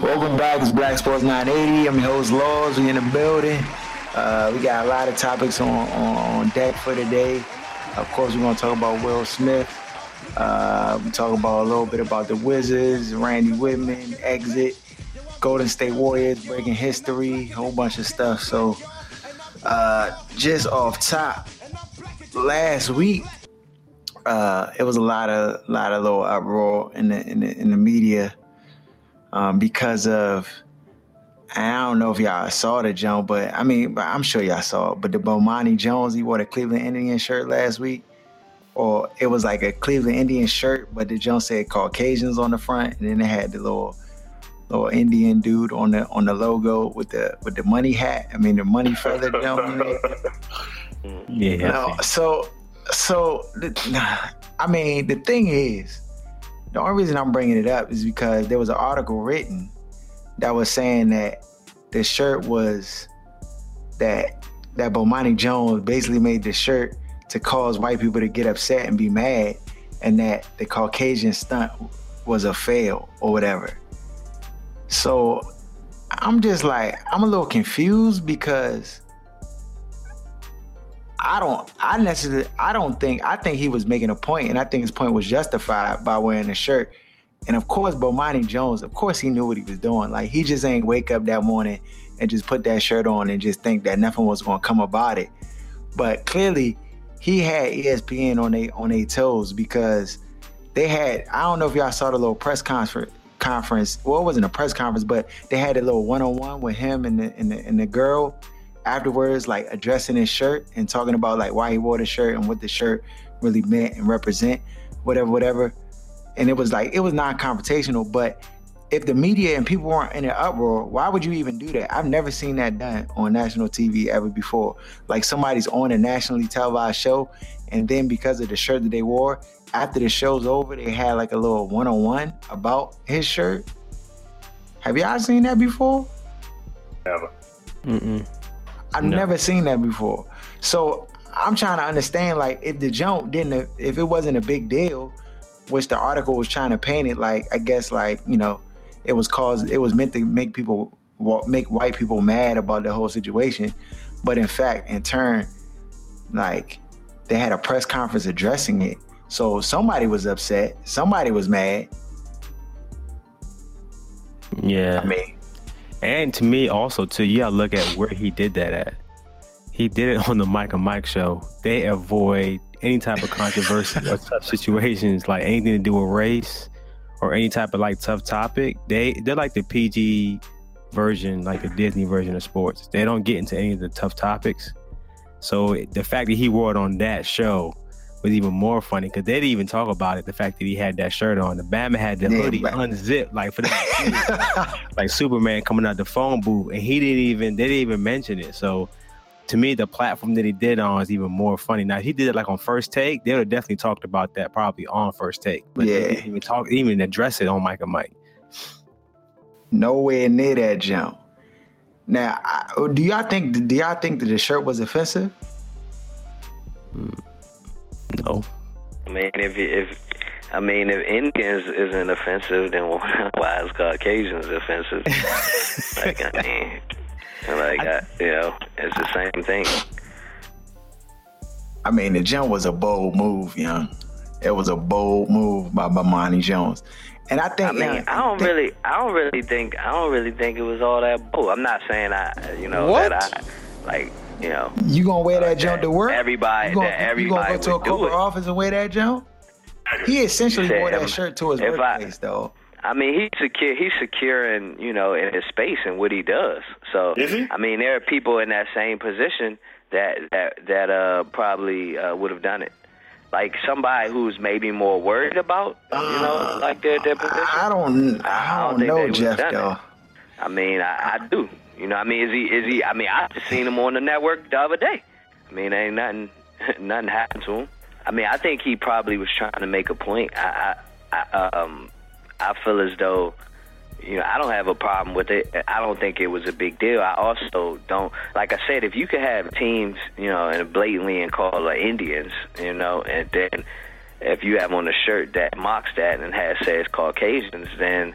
Welcome back. It's Black Sports 980. I'm your host, Laws. We in the building. Uh, we got a lot of topics on, on, on deck for today. Of course, we're going to talk about Will Smith. Uh, we talk about a little bit about the Wizards, Randy Wittman, exit, Golden State Warriors, breaking history, whole bunch of stuff. So, uh, just off top, last week, uh, it was a lot of lot of little uproar in the in the, in the media um, because of I don't know if y'all saw the Jones, but I mean, I'm sure y'all saw it. But the Bomani Jones, he wore the Cleveland Indian shirt last week, or it was like a Cleveland Indian shirt, but the Jones said Caucasians on the front, and then it had the little little Indian dude on the on the logo with the with the money hat. I mean, the money feather jump. Yeah. No, so so the, I mean, the thing is, the only reason I'm bringing it up is because there was an article written that was saying that the shirt was that that Bomani Jones basically made the shirt to cause white people to get upset and be mad, and that the Caucasian stunt was a fail or whatever. So I'm just like I'm a little confused because I don't I necessarily I don't think I think he was making a point and I think his point was justified by wearing the shirt. And of course, Bomani Jones, of course he knew what he was doing. Like he just ain't wake up that morning and just put that shirt on and just think that nothing was gonna come about it. But clearly he had ESPN on they on their toes because they had I don't know if y'all saw the little press conference conference. Well, it wasn't a press conference, but they had a little one on one with him and the and the, and the girl afterwards, like addressing his shirt and talking about like why he wore the shirt and what the shirt really meant and represent, whatever, whatever. And it was like it was non-confrontational, but if the media and people weren't in an uproar, why would you even do that? I've never seen that done on national TV ever before. Like somebody's on a nationally televised show, and then because of the shirt that they wore, after the show's over, they had like a little one-on-one about his shirt. Have y'all seen that before? Never. Mm-mm. I've No. never seen that before. So I'm trying to understand, like, if the jump didn't, if it wasn't a big deal, which the article was trying to paint it, like, I guess, like, you know, it was caused, it was meant to make people, make white people mad about the whole situation. But in fact, in turn, like, they had a press conference addressing it. So somebody was upset, somebody was mad. Yeah. I mean, And to me, also, too, you gotta look at where he did that at. He did it on the Mike and Mike show. They avoid any type of controversy or tough situations, like anything to do with race or any type of like tough topic. They they're like the PG version, like the Disney version of sports. They don't get into any of the tough topics. So the fact that he wore it on that show was even more funny because they didn't even talk about it. The fact that he had that shirt on, the Batman had the Yeah, hoodie but- unzipped, like for the like Superman coming out the phone booth, and he didn't even they didn't even mention it. So to me, the platform that he did on is even more funny. Now if he did it like on first take, they would have definitely talked about that probably on first take. But they Yeah. didn't even talk, even address it on Mike and Mike. nowhere near that jump. Now, do y'all think? Do y'all think that the shirt was offensive? Hmm. No, I mean, if if I mean if Indians isn't offensive, then why is Caucasians offensive? like I mean, like I, you know, it's the same thing. I mean, the jump was a bold move, young. It was a bold move by Bomani Jones, and I think. I mean, young, I don't think- really, I don't really think, I don't really think it was all that bold. I'm not saying I, you know, What? that I, like, you know, You gonna wear that that jump to work? everybody- you gonna, that you gonna go everybody to a corporate office and wear that jump? He essentially You said wore that if- shirt to his if I- workplace, though. I mean, he's secure. He's secure in you know in his space and what he does. So Is he? I mean, there are people in that same position that that that uh probably uh, would have done it. Like somebody who's maybe more worried about you know like their their position. I don't. I I don't don't know, Jeff. Though. it. I mean, I, I do. You know, I mean, is he is he? I mean, I just seen him on the network the other day. I mean, ain't nothing nothing happened to him. I mean, I think he probably was trying to make a point. I, I, I um, I feel as though, you know, I don't have a problem with it. I don't think it was a big deal. I also don't, like I said, if you could have teams, you know, and blatantly and call the Indians, you know, and then if you have on a shirt that mocks that and has says Caucasians, then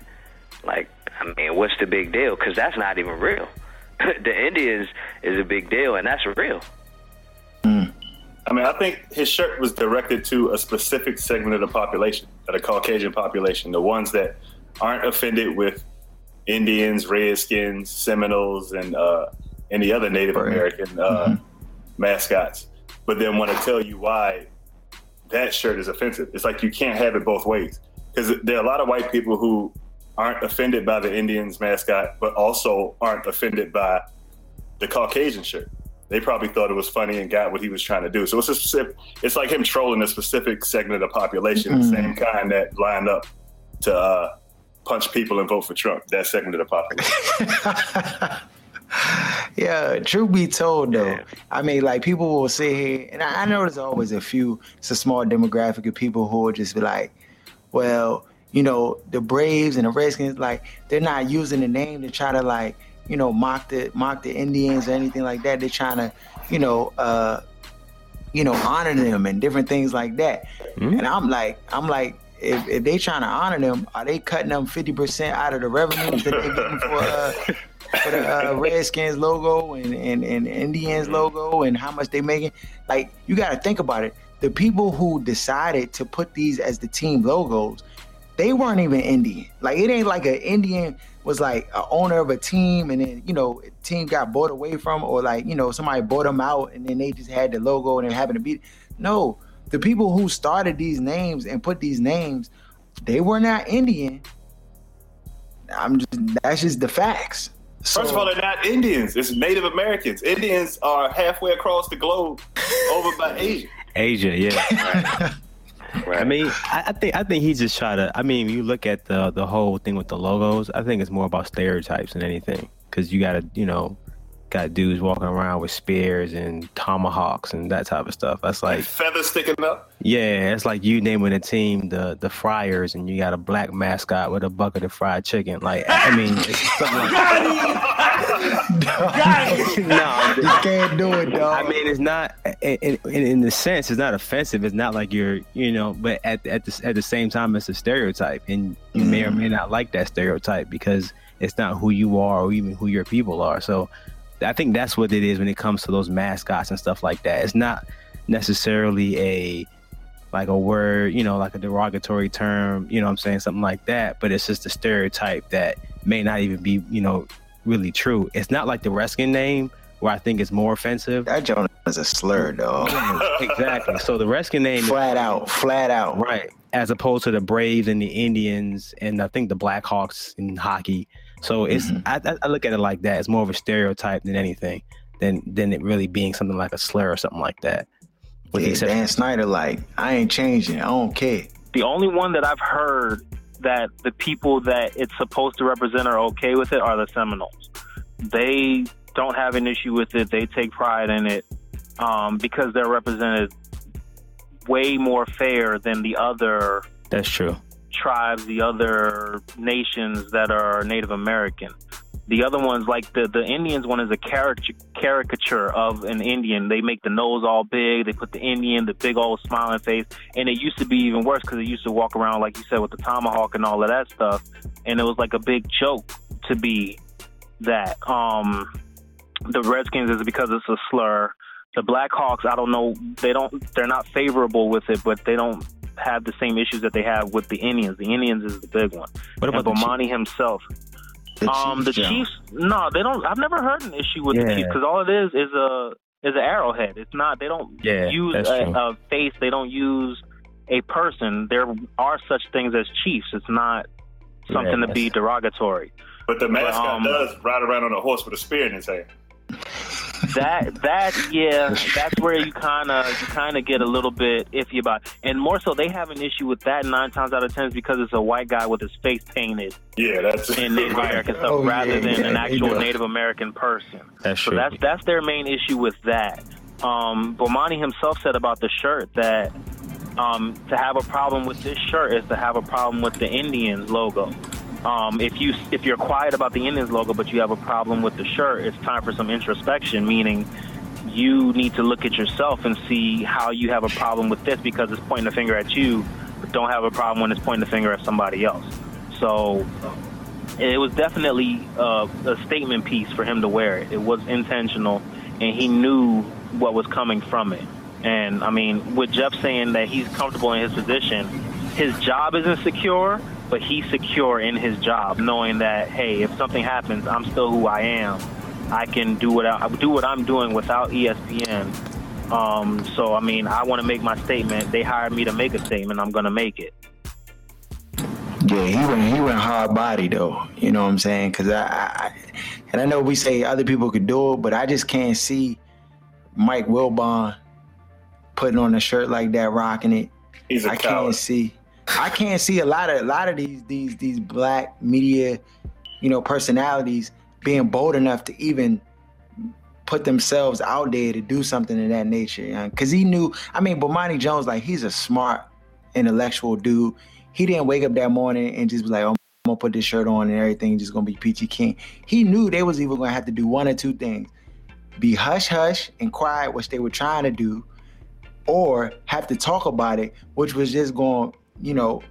like I mean, what's the big deal? Because that's not even real. the Indians is a big deal, and that's real. I mean, I think his shirt was directed to a specific segment of the population, the Caucasian population, the ones that aren't offended with Indians, Redskins, Seminoles, and uh, any other Native right. American uh, mm-hmm. mascots. But then want to tell you why that shirt is offensive. It's like you can't have it both ways because there are a lot of white people who aren't offended by the Indians mascot, but also aren't offended by the Caucasian shirt. They probably thought it was funny and got what he was trying to do. So it's a specific, it's like him trolling a specific segment of the population, mm-hmm. the same kind that lined up to uh, punch people and vote for Trump. That segment of the population. yeah, truth be told, though, I mean, like people will sit here, and I, I know there's always a few, it's a small demographic of people who will just be like, well, you know, the Braves and the Redskins, like they're not using the name to try to like, you know, mock the mock the Indians or anything like that. They're trying to, you know, uh, you know, honor them and different things like that. Mm-hmm. And I'm like, I'm like, if, if they trying to honor them, are they cutting them fifty percent out of the revenue that they getting for uh, for the uh, Redskins logo and, and and Indians logo and how much they making? Like, you got to think about it. The people who decided to put these as the team logos, they weren't even Indian. Like, it ain't like an Indian was like a owner of a team and then you know team got bought away from or like you know somebody bought them out and then they just had the logo and it happened to be no the people who started these names and put these names they were not indian i'm just that's just the facts so, First of all, they're not Indians. It's Native Americans. Indians are halfway across the globe, over by Asia. Asia, yeah. Right. I mean, I, I, think I think he's just trying to. I mean, you look at the the whole thing with the logos. I think it's more about stereotypes than anything because you got to, you know, got dudes walking around with spears and tomahawks and that type of stuff. That's like feathers sticking up. Yeah, it's like you naming a team the the Friars and you got a black mascot with a bucket of fried chicken. Like I mean, it's something like no, you can't do it, dog. I mean, it's not in, in, in the sense it's not offensive. It's not like you're you know, but at at the at the same time, it's a stereotype, and you mm. may or may not like that stereotype because it's not who you are or even who your people are. So I think that's what it is when it comes to those mascots and stuff like that. It's not necessarily a like a word, you know, like a derogatory term, you know I'm saying, something like that, but it's just a stereotype that may not even be, you know, really true. It's not like the Redskins name where I think it's more offensive. That Jonah is a slur, dog. exactly. So the Redskin name flat out, flat out. Right. As opposed to the Braves and the Indians and I think the Blackhawks in hockey so it's mm-hmm. I, I, look at it like that. It's more of a stereotype than anything, than than it really being something like a slur or something like that. With yeah, Dan Snyder, like I ain't changing. I don't care. The only one that I've heard that the people that it's supposed to represent are okay with it are the Seminoles. They don't have an issue with it. They take pride in it um, because they're represented way more fair than the other. That's true tribes, the other nations that are Native American. The other ones, like the the Indians one, is a caricature caricature of an Indian. They make the nose all big. They put the Indian, the big old smiling face, and it used to be even worse because it used to walk around like you said with the tomahawk and all of that stuff, and it was like a big joke to be that. Um, the Redskins is because it's a slur. The Blackhawks, I don't know, they don't, they're not favorable with it, but they don't have the same issues that they have with the Indians. The Indians is the big one. What about and Bomani himself? The um, Chiefs, the Chiefs, no, they don't. I've never heard an issue with yeah. the Chiefs because all it is is a is an arrowhead. It's not. They don't yeah, use a, a, face. They don't use a person. There are such things as chiefs. It's not something yeah, to be derogatory. But the mascot but, um, does ride around on a horse with a spear in his hand that that yeah, that's where you kind of you kind of get a little bit iffy about, and more so they have an issue with that nine times out of ten because it's a white guy with his face painted. Yeah, that's in Native American stuff oh, rather yeah, than yeah, an actual Native American person. That's so true. that's that's their main issue with that. Um, Bomani himself said about the shirt that um, to have a problem with this shirt is to have a problem with the Indians logo. Um, if you if you're quiet about the Indians logo, but you have a problem with the shirt, it's time for some introspection. Meaning, you need to look at yourself and see how you have a problem with this because it's pointing a finger at you, but don't have a problem when it's pointing the finger at somebody else. So it was definitely uh, a statement piece for him to wear. It was intentional, and he knew what was coming from it. And I mean, with Jeff saying that he's comfortable in his position, his job isn't secure, but he's secure in his job, knowing that hey, if something happens, I'm still who I am. I can do what I do what I'm doing without ESPN. Um, so I mean, I want to make my statement. They hired me to make a statement. I'm going to make it. Yeah, he went he went hard body though. You know what I'm saying? Because I, I, and I know we say other people could do it, but I just can't see Mike Wilbon putting on a shirt like that, rocking it. He's a I coward. can't see. I can't see a lot of a lot of these these these black media, you know, personalities being bold enough to even put themselves out there to do something of that nature. Because he knew. I mean, Bomani Jones, like he's a smart, intellectual dude. He didn't wake up that morning and just be like, "Oh, I'm gonna put this shirt on and everything just gonna be peachy king." He knew they was even gonna have to do one or two things: be hush hush and quiet, which they were trying to do, or have to talk about it, which was just going, you know,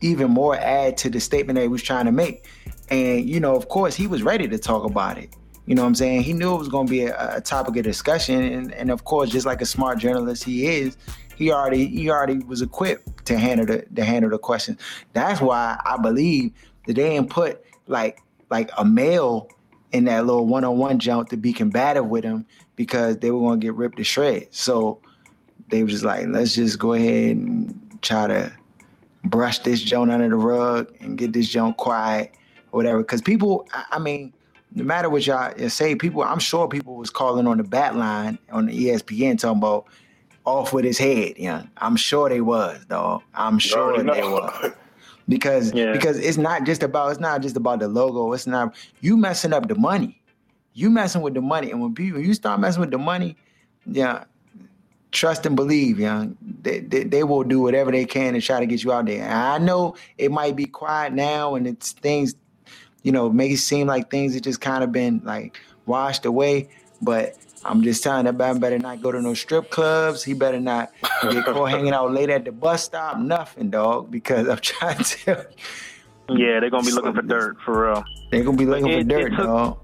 even more add to the statement that he was trying to make. And, you know, of course, he was ready to talk about it. You know what I'm saying? He knew it was going to be a, a topic of discussion. And, and of course, just like a smart journalist he is, he already he already was equipped to handle the to handle the questions. That's why I believe that they didn't put like like a male in that little one-on-one jump to be combative with him because they were going to get ripped to shreds. So they were just like, let's just go ahead and try to brush this joint under the rug and get this joint quiet or whatever. Because people, I mean, no matter what y'all say, people, I'm sure people was calling on the bat line on the ESPN talking about off with his head. Yeah, I'm sure they was, dog. I'm sure they was because Yeah. because it's not just about it's not just about the logo. It's not you messing up the money. You messing with the money, and when people you start messing with the money, yeah, trust and believe, young. They, they they will do whatever they can to try to get you out there. And I know it might be quiet now, and it's things, you know, make it seem like things have just kind of been like washed away. But I'm just telling that man better not go to no strip clubs. He better not get caught hanging out late at the bus stop. Nothing, dog. Because I'm trying to tell you, Yeah, they're gonna be looking for dirt for real. they're gonna be looking It- for dirt, took- dog.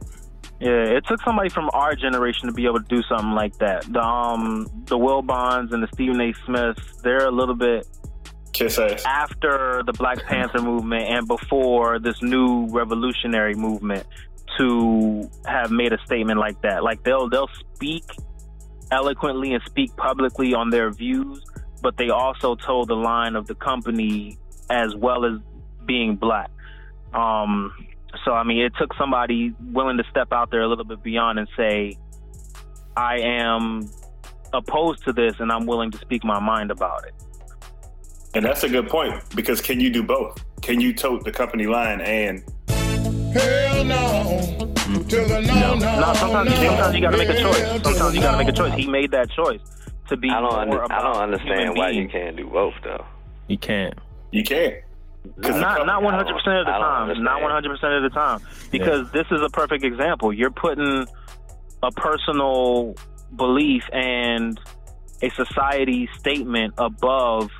Yeah, it took somebody from our generation to be able to do something like that. The um, the Wilbons and the Stephen A. Smiths, they're a little bit Kiss ass. after the Black Panther movement and before this new revolutionary movement to have made a statement like that. Like they'll they'll speak eloquently and speak publicly on their views, but they also toe the line of the company as well as being black. Um, so I mean, it took somebody willing to step out there a little bit beyond and say, "I am opposed to this, and I'm willing to speak my mind about it." And that's a good point because can you do both? Can you tote the company line and Hell no. To the no, no, No, sometimes, you- sometimes you got to make a choice. Sometimes you got to make a choice. He made that choice to be I don't. more Under, I don't understand why you can't do both though. You can't. you can? Not not one hundred percent of the time. Not one hundred percent of the time. Because this is a perfect example. You're putting a personal belief and a society statement above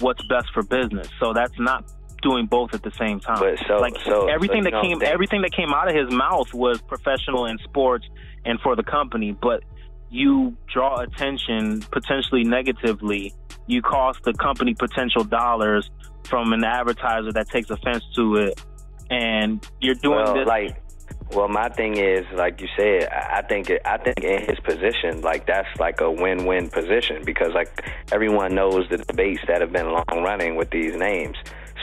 what's best for business. So that's not doing both at the same time. But so- like so- everything so that came think- everything that came out of his mouth was professional in sports and for the company, but you draw attention potentially negatively. You cost the company potential dollars from an advertiser that takes offense to it, and you're doing well, this. like, well, my thing is, like you said, I think it, I think in his position, like that's like a win-win position because like everyone knows the debates that have been long running with these names.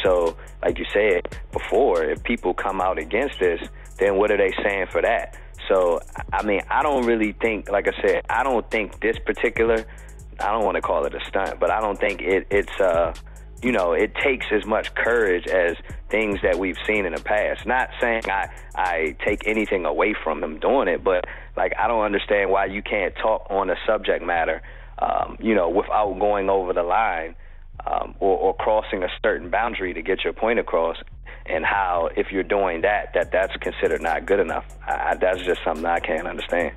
So, like you said before, if people come out against this, then what are they saying for that? So, I mean, I don't really think, like I said, I don't think this particular, I don't want to call it a stunt, but I don't think it, it's uh you know, it takes as much courage as things that we've seen in the past. Not saying I I take anything away from him doing it, but like I don't understand why you can't talk on a subject matter, um, you know, without going over the line um, or, or crossing a certain boundary to get your point across. And how, if you're doing that, that that's considered not good enough. I, I- that's just something I can't understand.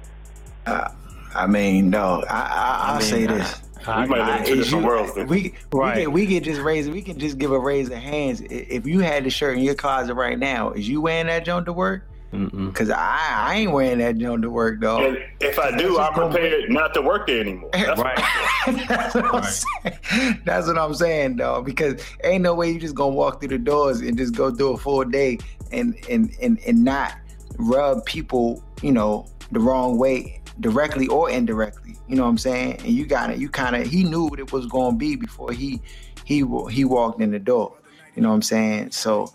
I mean, no, I, I, I'll I mean, say I- this. We might live in two different you- worlds. Then. We Right. we can, we can just raise we can just give a raise of hands. If you had the shirt in your closet right now, is you wearing that joint to work? Mm-mm. Cause I I ain't wearing that joint to work, dog. and if I do, I'm prepared not to work there anymore. That's Right. That's what I'm saying. That's what I'm saying, dog. Because ain't no way you just gonna walk through the doors and just go do a full day and and and and not rub people, you know, the wrong way, directly or indirectly. You know what I'm saying? And you got it. You kind of he knew what it was gonna be before he he he walked in the door. You know what I'm saying? So,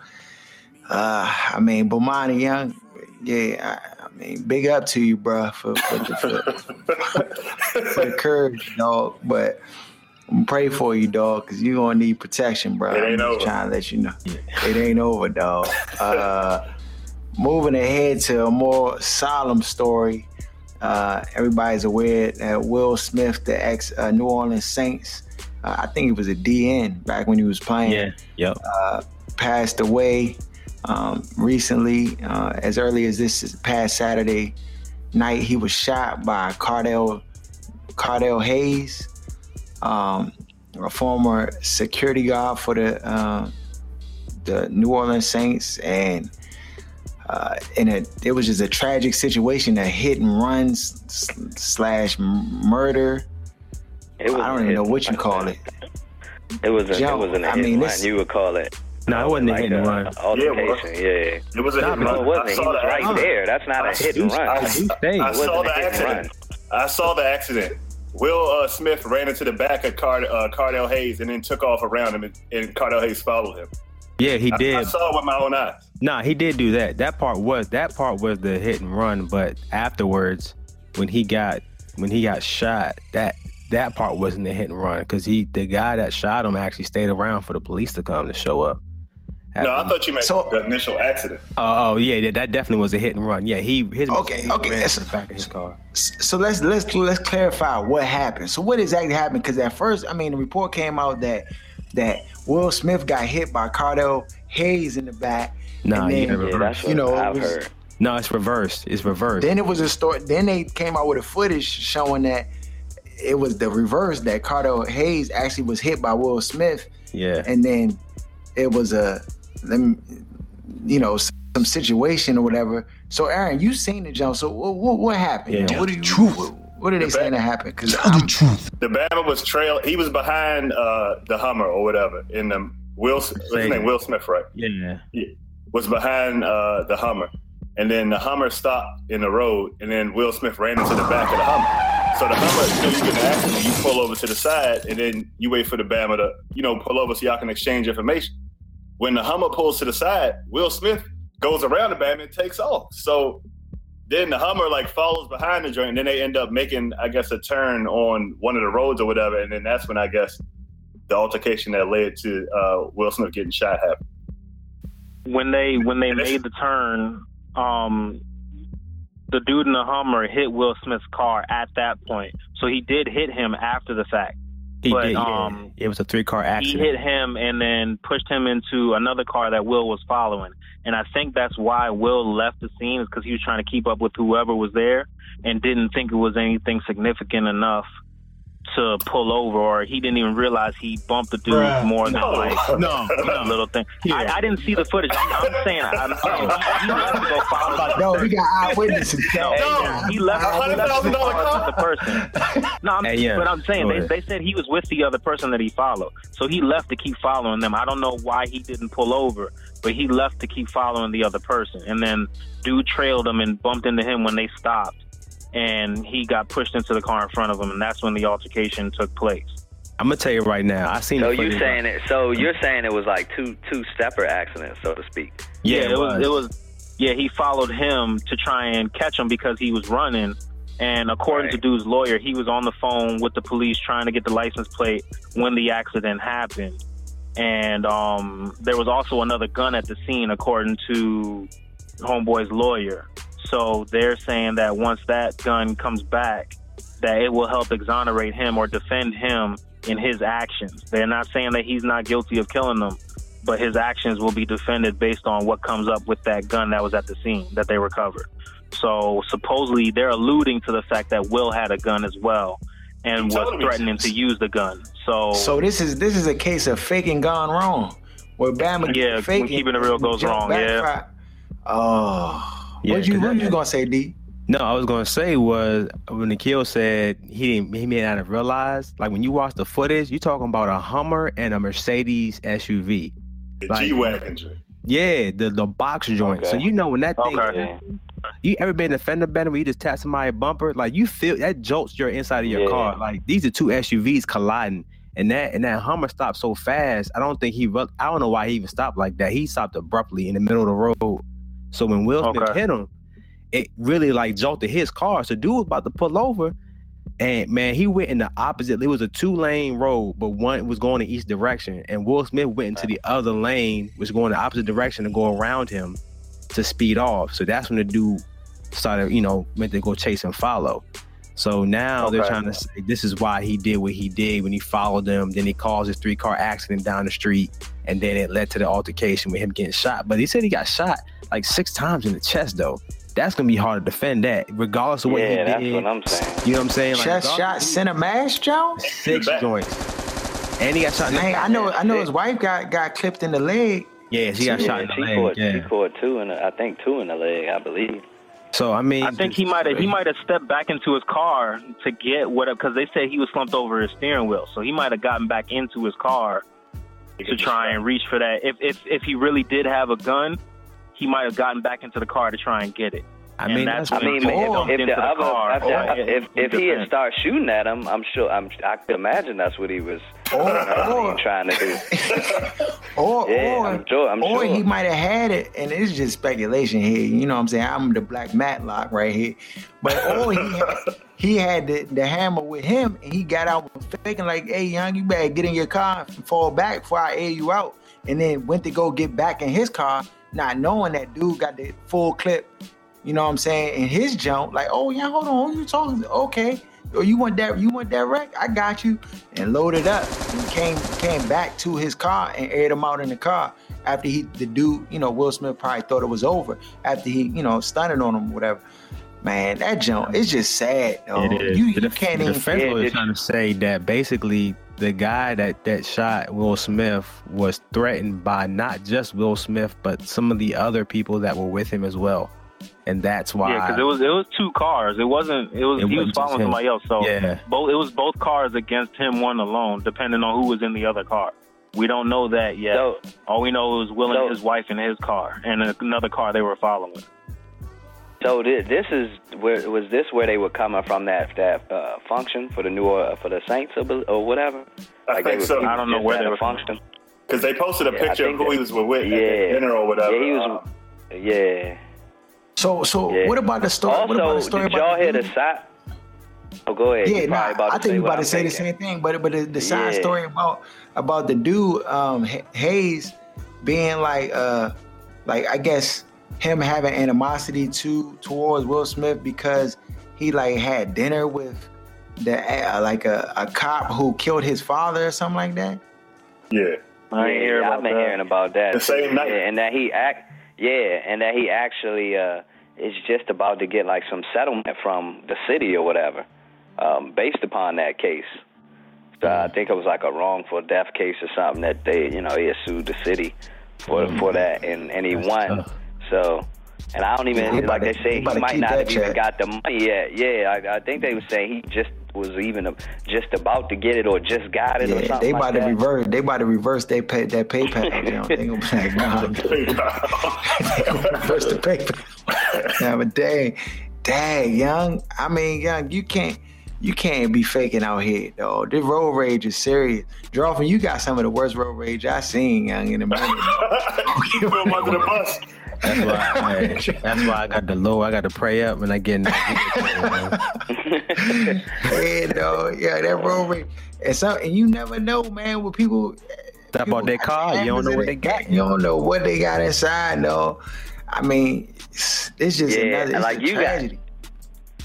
uh, I mean, Bomani Young, yeah. I, I mean, big up to you, bro, for, for, the, for, for the courage, dog. But I'm pray for you, dog, because you're gonna need protection, bro. It ain't I'm just over. trying to let you know. It ain't over, dog. Uh, moving ahead to a more solemn story. Uh, everybody's aware that Will Smith, the ex uh, New Orleans Saints, uh, I think it was a DN back when he was playing Yeah. Yep. uh, passed away um, recently. Uh, as early as this past Saturday night, he was shot by Cardell Cardell Hayes, um, a former security guard for the uh, the New Orleans Saints, and uh, in a it was just a tragic situation, a hit and run s- slash murder. It was I don't even know what you call it. It was a, Joe, it wasn't a I hit mean, this- run. You would call it. No, it wasn't a hit and a run. Altercation. Yeah, It was a Nah, hit and man, No, it wasn't. I He saw was right accident. there. That's not I a hit and run. I You see- stay. I saw the accident. I saw the accident. Will uh, Smith ran into the back of Card- uh, Cardell Hayes and then took off around him, and, and Cardell Hayes followed him. Yeah, he I, did. I saw it with my own eyes. Nah, he did do that. That part was that part was the hit and run, but afterwards, when he got when he got shot, that that part wasn't the hit and run because he the guy that shot him actually stayed around for the police to come to show up. No, I thought you meant So- the initial accident. Oh, oh yeah, that, that definitely was a hit and run. Yeah, he his Okay, okay, ran that's- to the back of his car. so let's let's let's clarify what happened. So what exactly happened? Because at first, I mean, the report came out that that Will Smith got hit by Cardell Hayes in the back. Nah, and then, yeah, Yeah, that's what You know, I've was- heard. No, it's reversed. It's reversed. Then it was a story. Then they came out with a footage showing that it was the reverse that Cardell Hayes actually was hit by Will Smith, yeah. and then it was a them, you know, some situation or whatever. So Aaron, you seen the jump. So what what, what happened? Yeah. What did you? Truth. What, what are they The saying back- that happened? Because Tell the truth. The Bama was trail. He was behind uh, the Hummer or whatever in the Will. What's his name? Will Smith, right? Yeah. Was behind uh, the Hummer, and then the Hummer stopped in the road, and then Will Smith ran into the back of the Hummer. So the Hummer, you know, you get an accident, you pull over to the side, and then you wait for the Bama to, you know, pull over so y'all can exchange information. When the Hummer pulls to the side, Will Smith goes around the Bama and takes off. So then the Hummer like follows behind the joint, and then they end up making, I guess, a turn on one of the roads or whatever, and then that's when I guess the altercation that led to uh, Will Smith getting shot happened. when they when they made the turn, um, the dude in the Hummer hit Will Smith's car at that point. So he did hit him after the fact. He But, did. Yeah. um, it was a three car accident. He hit him and then pushed him into another car that Will was following. And I think that's why Will left the scene is because he was trying to keep up with whoever was there and didn't think it was anything significant enough to pull over, or he didn't even realize he bumped the dude Bruh. more than No. like No, a little thing. I, I didn't see the footage. I'm, I'm saying, I'm saying he, he left to go follow. no, we got eyewitnesses. No, No. he left. A he hundred left thousand to car? the person. No, I'm, Hey, yeah. but I'm saying they, they said he was with the other person that he followed, so he left to keep following them. I don't know why he didn't pull over, but he left to keep following the other person, and then dude trailed him and bumped into him when they stopped, and he got pushed into the car in front of him, and that's when the altercation took place. I'm gonna tell you right now. I seen. So you footage. saying it? So you're saying it was like two two stepper accidents, so to speak. Yeah, it was. It was. Yeah, he followed him to try and catch him because he was running. And according to Right. dude's lawyer, he was on the phone with the police trying to get the license plate when the accident happened. And um, there was also another gun at the scene, according to homeboy's lawyer. So they're saying that once that gun comes back, that it will help exonerate him or defend him in his actions. They're not saying that he's not guilty of killing them, but his actions will be defended based on what comes up with that gun that was at the scene that they recovered. So supposedly they're alluding to the fact that Will had a gun as well. and was Totally makes threatening to use the gun. So, So this is this is a case of faking gone wrong, where Bama Yeah, when faking keeping it real goes wrong, backfire. Oh, Yeah, what you 'cause what that- you gonna say, D? No, I was gonna say was when Nikhil said he didn't he may not have realized. Like when you watch the footage, you're talking about a Hummer and a Mercedes SUV. The Like- G wagon. Yeah, the the box joint. So you know when that thing, Okay. You ever been in a fender bender where you just tap somebody bumper, like you feel that jolts your inside of your Yeah. car. Like these are two SUVs colliding, and that and that Hummer stopped so fast. I don't think he. I don't know why he even stopped like that. He stopped abruptly in the middle of the road. So when Will Smith Okay. hit him, it really like jolted his car. So dude was about to pull over, and man, he went in the opposite. It was a two lane road, but one was going in each direction, and Will Smith went into the other lane, was going the opposite direction to go around him to speed off. So that's when the dude started, you know, meant to go chase and follow. So now they're trying to say this is why he did what he did when he followed them. Then he caused his three car accident down the street, and then it led to the altercation with him getting shot. But he said he got shot like six times in the chest, though. That's gonna be hard to defend that, regardless of what Yeah, he that's did. what I'm saying. You know what I'm saying? Chest regardless- shot, center mash, Jones. six joints, and he got shot. In Man, I know, I know his wife got got clipped in the leg. Yeah, she got Yeah, shot in she the leg. caught, Yeah. she caught two in the, I think two in the leg, I believe. So I mean, I think he might have he might have stepped back into his car to get what because they said he was slumped over his steering wheel, so he might have gotten back into his car to try and reach for that. If if if he really did have a gun, he might have gotten back into the car to try and get it. I and mean, that's that's I mean, Or- if, if into the the other, car, if, or- oh, if, if he had started shooting at him, I'm sure, I'm, I could imagine that's what he was Oh, or, or, oh. trying to do. or, oh, Yeah, or, I'm sure, I'm or sure. he might have had it, and it's just speculation here. You know what I'm saying? I'm the black Matlock right here. But or he had, he had the, the hammer with him, and he got out faking like, "Hey, young, you better get in your car and fall back before I air you out." And then went to go get back in his car, not knowing that dude got the full clip. You know what I'm saying? In his jump, like, "Oh yeah, hold on, who you talking? Okay." Or you want that? You want that wreck? I got you, and loaded up and came came back to his car and aired him out in the car after he the dude, you know, Will Smith probably thought it was over after he, you know, stunned on him, or whatever. Man, that jump it's just sad, though. It is. You, the, you def- can't the even. was trying to say that basically the guy that that shot Will Smith was threatened by not just Will Smith but some of the other people that were with him as well, and that's why. Yeah, because it was it was two cars. It wasn't. It was It he was following him. somebody else. So Yeah. both it was both cars against him, one alone, depending on who was in the other car. We don't know that yet. So, All we know is Will So- and his wife in his car, and another car they were following. so this, this is where was this where they were coming from that that uh, function for the new or for the Saints or, or whatever? I think they so. I don't know where at they were coming function. Because they posted a Yeah, picture of who that- he was with Yeah. the dinner or whatever. Yeah, he was. Uh, Yeah. So, so Yeah. what about the story? what about the story did about y'all the hear the side? Oh, go ahead. Yeah, You nah, about I think say you what about to I'm say the same thing, but but the, the side Yeah. story about about the dude um Hayes being like uh like I guess him having animosity to towards Will Smith because he like had dinner with the uh, like a, a cop who killed his father or something like that. yeah. I ain't hear yeah, about I've been that. hearing about that. The same night. Yeah, and that he act. Yeah, and that he actually uh, is just about to get like some settlement from the city or whatever, um, based upon that case. So I think it was like a wrongful death case or something that they, you know, he had sued the city for for that, and and he That's won. tough. So. And I don't even like they say he might not have even got the money yet. Yeah, I, I think they were saying he just was even just about to get it or just got it or Yeah, something they like about that. to reverse. They about to reverse their pay, that PayPal. You know, they gonna be like, nah, they gonna reverse the PayPal. yeah, but dang, dang, young. I mean, young, you can't. You can't be faking out here, though. This road rage is serious. Drawfin, you got some of the worst road rage I seen, young, in a minute. you threw him under the bus. That's why. hey, that's why I got the low. I got to pray up when I get in. That yeah, though, yeah, that road. And so, and you never know, man, what people Stop out their car. You don't know what they got. You don't know what they got inside, though. I mean, it's, it's just Yeah, another it's like a you got- tragedy.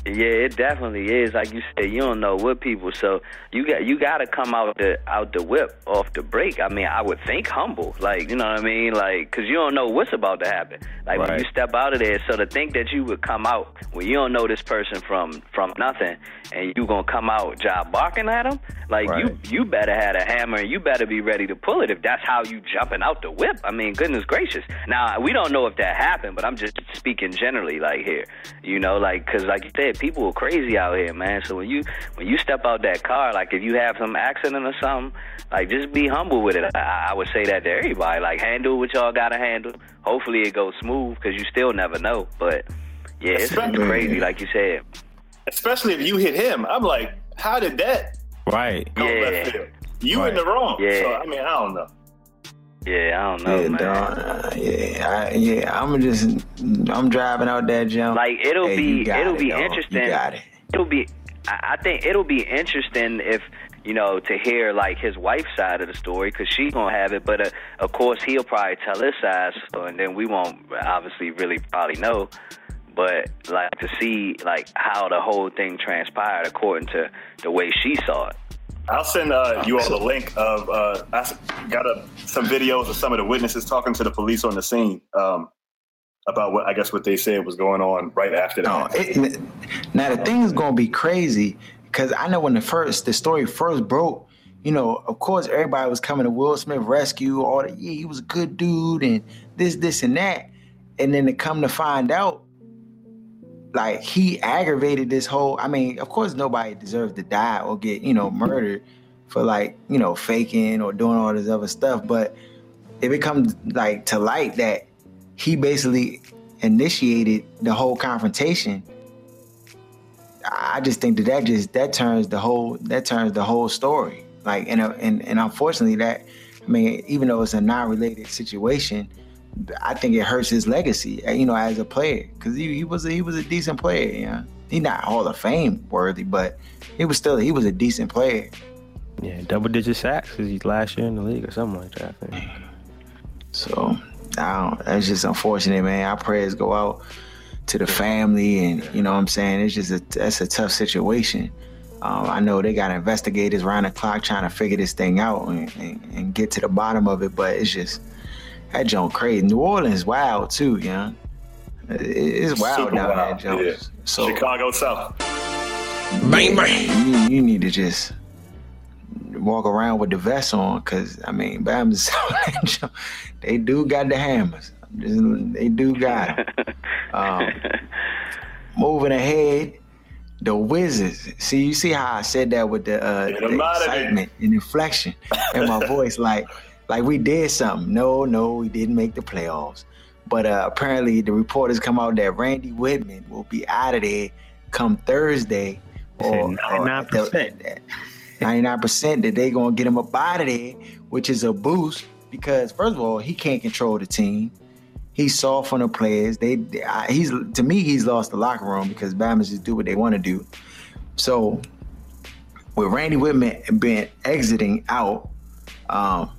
Yeah, it definitely is. Like you said, you don't know what people. So you got you got to come out the out the whip off the break. I mean, I would think humble, like you know what I mean, like because you don't know what's about to happen. Like when you step out of there, so to think that you would come out when you don't know this person from from nothing, and you gonna come out job barking at them, like Right. you you better have a hammer and you better be ready to pull it if that's how you jumping out the whip. I mean, goodness gracious. Now we don't know if that happened, but I'm just speaking generally, like here, you know, like because like you said, people are crazy out here, man. So when you when you step out that car, like if you have some accident or something, like just be humble with it. I, I would say that to everybody, like handle what y'all gotta handle. Hopefully it goes smooth because you still never know. But yeah, it's Especially- crazy, like you said. Especially if you hit him. I'm like, how did that Right. go Yeah. left field? You Right. in the wrong. Yeah. So I mean, I don't know. Yeah, I don't know, yeah, man. dog. Uh, yeah, I, yeah. I'm just, I'm driving out that jump. Like it'll Hey, be it'll it, be dog. You interesting. got it. It'll be I I think it'll be interesting if you know to hear like his wife's side of the story because she's gonna have it, but uh, of course he'll probably tell his side, so, and then we won't obviously really probably know. But like to see like how the whole thing transpired according to the way she saw it. I'll send uh, you all the link of uh, I got a, some videos of some of the witnesses talking to the police on the scene um, about what I guess what they said was going on right after No, that. it, now the thing is gonna be crazy because I know when the first the story first broke, you know, of course everybody was coming to Will Smith rescue, all that. Yeah, he was a good dude, and this, this, and that, and then to come to find out, like he aggravated this whole. I mean, of course nobody deserves to die or get you know murdered for like you know faking or doing all this other stuff, but it becomes like to light that he basically initiated the whole confrontation. I just think that that just that turns the whole that turns the whole story. Like and and and unfortunately that I mean even though it's a non-related situation, I think it hurts his legacy. uh, You know, as a player because he, he was a, he was a decent player. You know, he not Hall of Fame worthy, but he was still he was a decent player. Yeah, double digit sacks because he's last year in the league or something like that. I think. So I don't, that's just unfortunate, man. Our prayers go out to the family, and you know what I'm saying. It's just a that's a tough situation. Um, I know they got investigators round the clock trying to figure this thing out and, and, and get to the bottom of it, but it's just that joint crazy. New Orleans wild too, you know. It's wild Super down there, wild, Jones. yeah. So Chicago South. Bang, bang. you, you need to just walk around with the vest on, cause I mean, Bam's they do got the hammers. They do got 'em. Um, moving ahead, the Wizards. See, you see how I said that with the, uh, Get the 'em out of there. excitement and inflection in my voice, like like we did something. No, no, we didn't make the playoffs. But uh, apparently, the reporters come out that Randy Wittman will be out of there come Thursday. They 99%. Ninety-nine percent that they're gonna get him up out of there, which is a boost because first of all, he can't control the team. He's soft on the players. They, I, he's to me, he's lost the locker room because Bama's just do what they want to do. So with Randy Wittman being exiting out, um,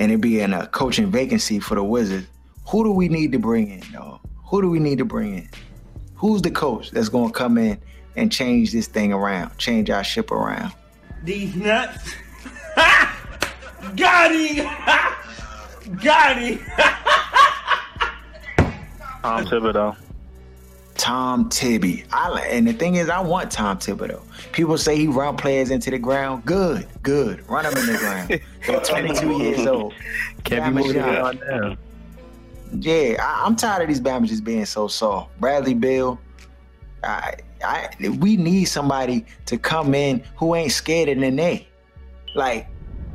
and it being a coaching vacancy for the Wizards, who do we need to bring in, dog? Who do we need to bring in? Who's the coach that's gonna come in and change this thing around, change our ship around? These nuts. Got him. Got him. Tom Thibodeau. Tom Tibby. I and the thing is, I want Tom Thibodeau. People say he run players into the ground. Good, good. Run them in the ground. They're 22 years old. Kevin Bama moved shot. on down. Yeah, I, I'm tired of these Bama just being so soft. Bradley Beal. I, I, we need somebody to come in who ain't scared of Nene. Like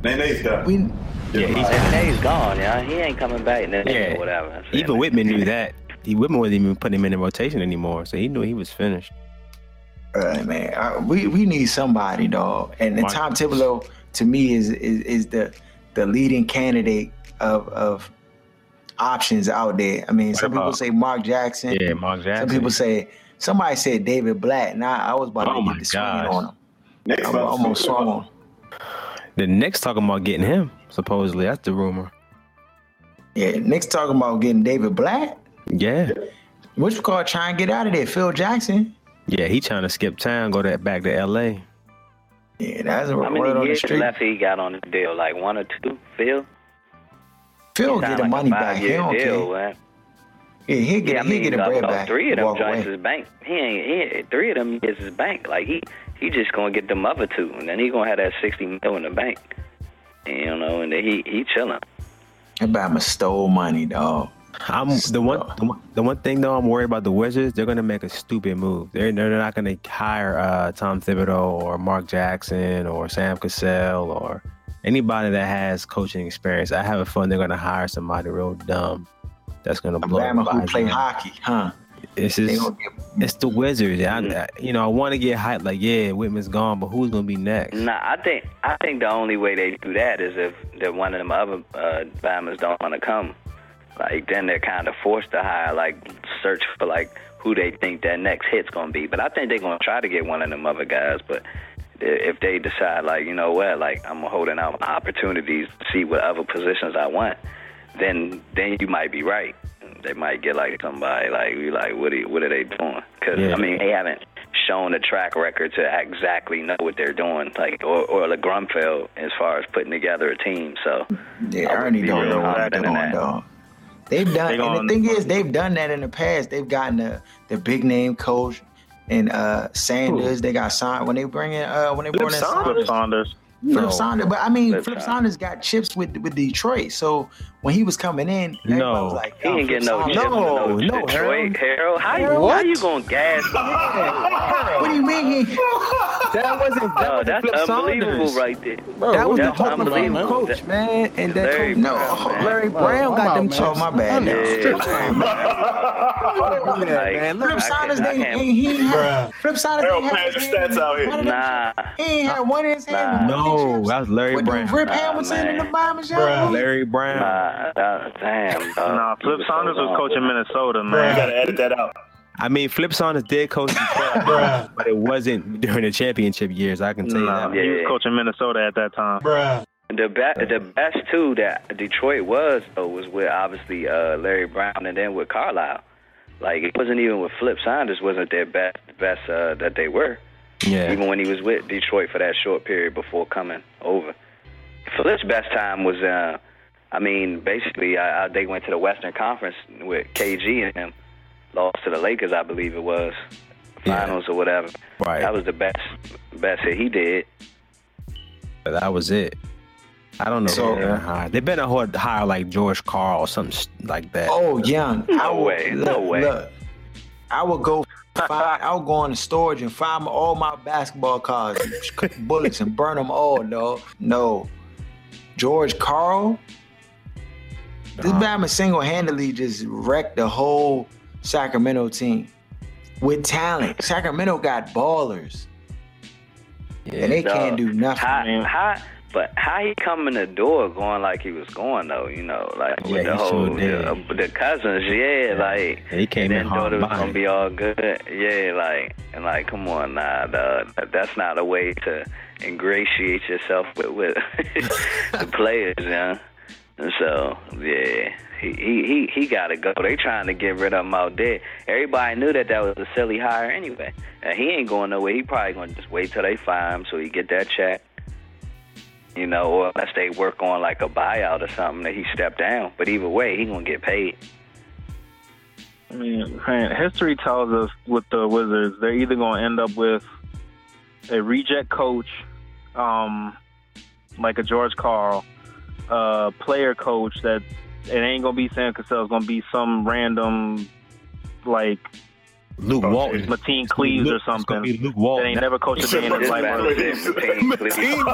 Nene's done. we, Yeah, he's Nene's gone, yeah. He ain't coming back Nene Yeah. or whatever. Even. Wittman knew that. He Wittman wasn't even putting him in the rotation anymore, so he knew he was finished. uh, man, uh, we we need somebody, dog. And, and Mark- Tom Thibodeau to me is is, is the the leading candidate of of options out there. I mean, some What people say Mark Jackson. Yeah, Mark Jackson. Some people say somebody said David Blatt. And I, I was about Oh to my get the swing on him. Next I up, almost swung on. the Knicks talking about getting him. Supposedly, that's the rumor. Yeah, Knicks talking about getting David Blatt. Yeah, Which we call try and get out of there. Phil Jackson. Yeah, he trying to skip town, go that back to L.A. Yeah, that's a How word many on the years street. left he got on the deal? Like one or two? Phil? Phil He get the like money back. He five-year don't deal, care. man. Yeah, he get Yeah, I he mean, get the bread back. three of them walk joints away. is bank. He ain't, he three of them is his bank. Like he he just gonna get them other two, and then he gonna have that sixty mil in the bank. You know, and then he he chilling. Obama stole money, dog. I'm the one, the one. The one thing though, I'm worried about the Wizards. They're gonna make a stupid move. They're they're not gonna hire uh, Tom Thibodeau or Mark Jackson or Sam Cassell or anybody that has coaching experience. I have a feeling they're gonna hire somebody real dumb. That's gonna blow. Obama who play mind. hockey, huh? It's They just, get it's the Wizards. I, I- you know, I want to get hyped. Like, yeah, Wittman's gone, but who's gonna be next? Nah, I think I think the only way they do that is if that one of them other uh, Bahamas don't want to come. Like then they're kind of forced to hire, like search for like who they think that next hit's gonna be. But I think they're gonna try to get one of them other guys. But if they decide, like you know what, like I'm holding out opportunities to see what other positions I want, then then you might be right. They might get like somebody like you like what are what are they doing? Because Yeah. I mean they haven't shown a track record to exactly know what they're doing, like or or the Grunfeld as far as putting together a team. So Yeah, I would Ernie don't know what they're confident in doing, that. dog. They've done, They and the thing is, they've done that in the past. They've gotten the the big name coach and uh Sanders. They got signed when they bring in uh when they brought in Flip Sanders. Saunders. Flip No. Saunders, but I mean, Flip Flip Saunders. Saunders got chips with with Detroit. So when he was coming in, everybody No. was like, he ain't Flip getting no Saunders- No, no, no, Detroit, Harold. How you Harold? how you gonna gas? What do you mean? He, That wasn't that wasn't that's Flip unbelievable Saunders. right there. Bro, That was what the That's you talking about, man? unbelievable. coach, man, and that Larry coach, no, Brown, man. Larry Brown I'm got them man. oh my bad. Yeah. now. Yeah, Yeah, Like, man. Flip Saunders, they, I he, he ain't had, Flip Saunders Harold ain't had the stats out here. one of them Nah. He ain't had one in his hand. Nah. no, that was Larry Brown. Rip Nah, Hamilton and the man. Bombers, Larry Brown. Nah, uh, damn. dog. Nah, Flip Saunders so was coaching Minnesota, man. You man. gotta edit that out. I mean, Flip Saunders did coach Detroit, Bruh. but it wasn't during the championship years. I can tell you Nah, that. he was Yeah. coaching Minnesota at that time. Bruh. The best, the best two that Detroit was though was with obviously uh, Larry Brown and then with Carlisle. Like it wasn't even with Flip Saunders wasn't their best best uh, that they were. Yeah. Even when he was with Detroit for that short period before coming over. Flip's best time was, uh, I mean, basically uh, uh, they went to the Western Conference with KG and him, lost to the Lakers, I believe it was, Yeah. finals or whatever. Right. That was the best best that he did. That was it. I don't know. So- who they're hire. They better hire- hire like George Karl or something like that. Oh, young. No I would- way, no look, way. Look, I would go. Find, I would go on the storage and find all my basketball cards, and bullets, and burn them all. No, no. George Karl. This Uh-huh. Batman single-handedly just wrecked the whole Sacramento team with talent. Sacramento got ballers, and they Dog. can't do nothing. How, man. how, but how he come in the door going like he was going though, you know, like Yeah, with the whole sure did. uh, the cousins, yeah, like Yeah, he came and in then thought it was gonna be all good, yeah, like and like come on, nah, dog, that's not a way to ingratiate yourself with with the players, yeah. And so yeah, he he he, got to go. They trying to get rid of him out there. Everybody knew that that was a silly hire anyway. And he ain't going nowhere. He probably gonna just wait till they fire him so he get that check. You know, or unless they work on like a buyout or something that he stepped down. But either way, he gonna get paid. I mean, history tells us with the Wizards, they're either going to end up with a reject coach, um, like a George Karl, uh, player coach that it ain't going to be Sam Cassell, it's going to be some random, like, Luke Walton. geez. Mateen Cleaves or It's something. be Luke That Walton. ain't never coached a day in his life. man was in Mateen, please. Come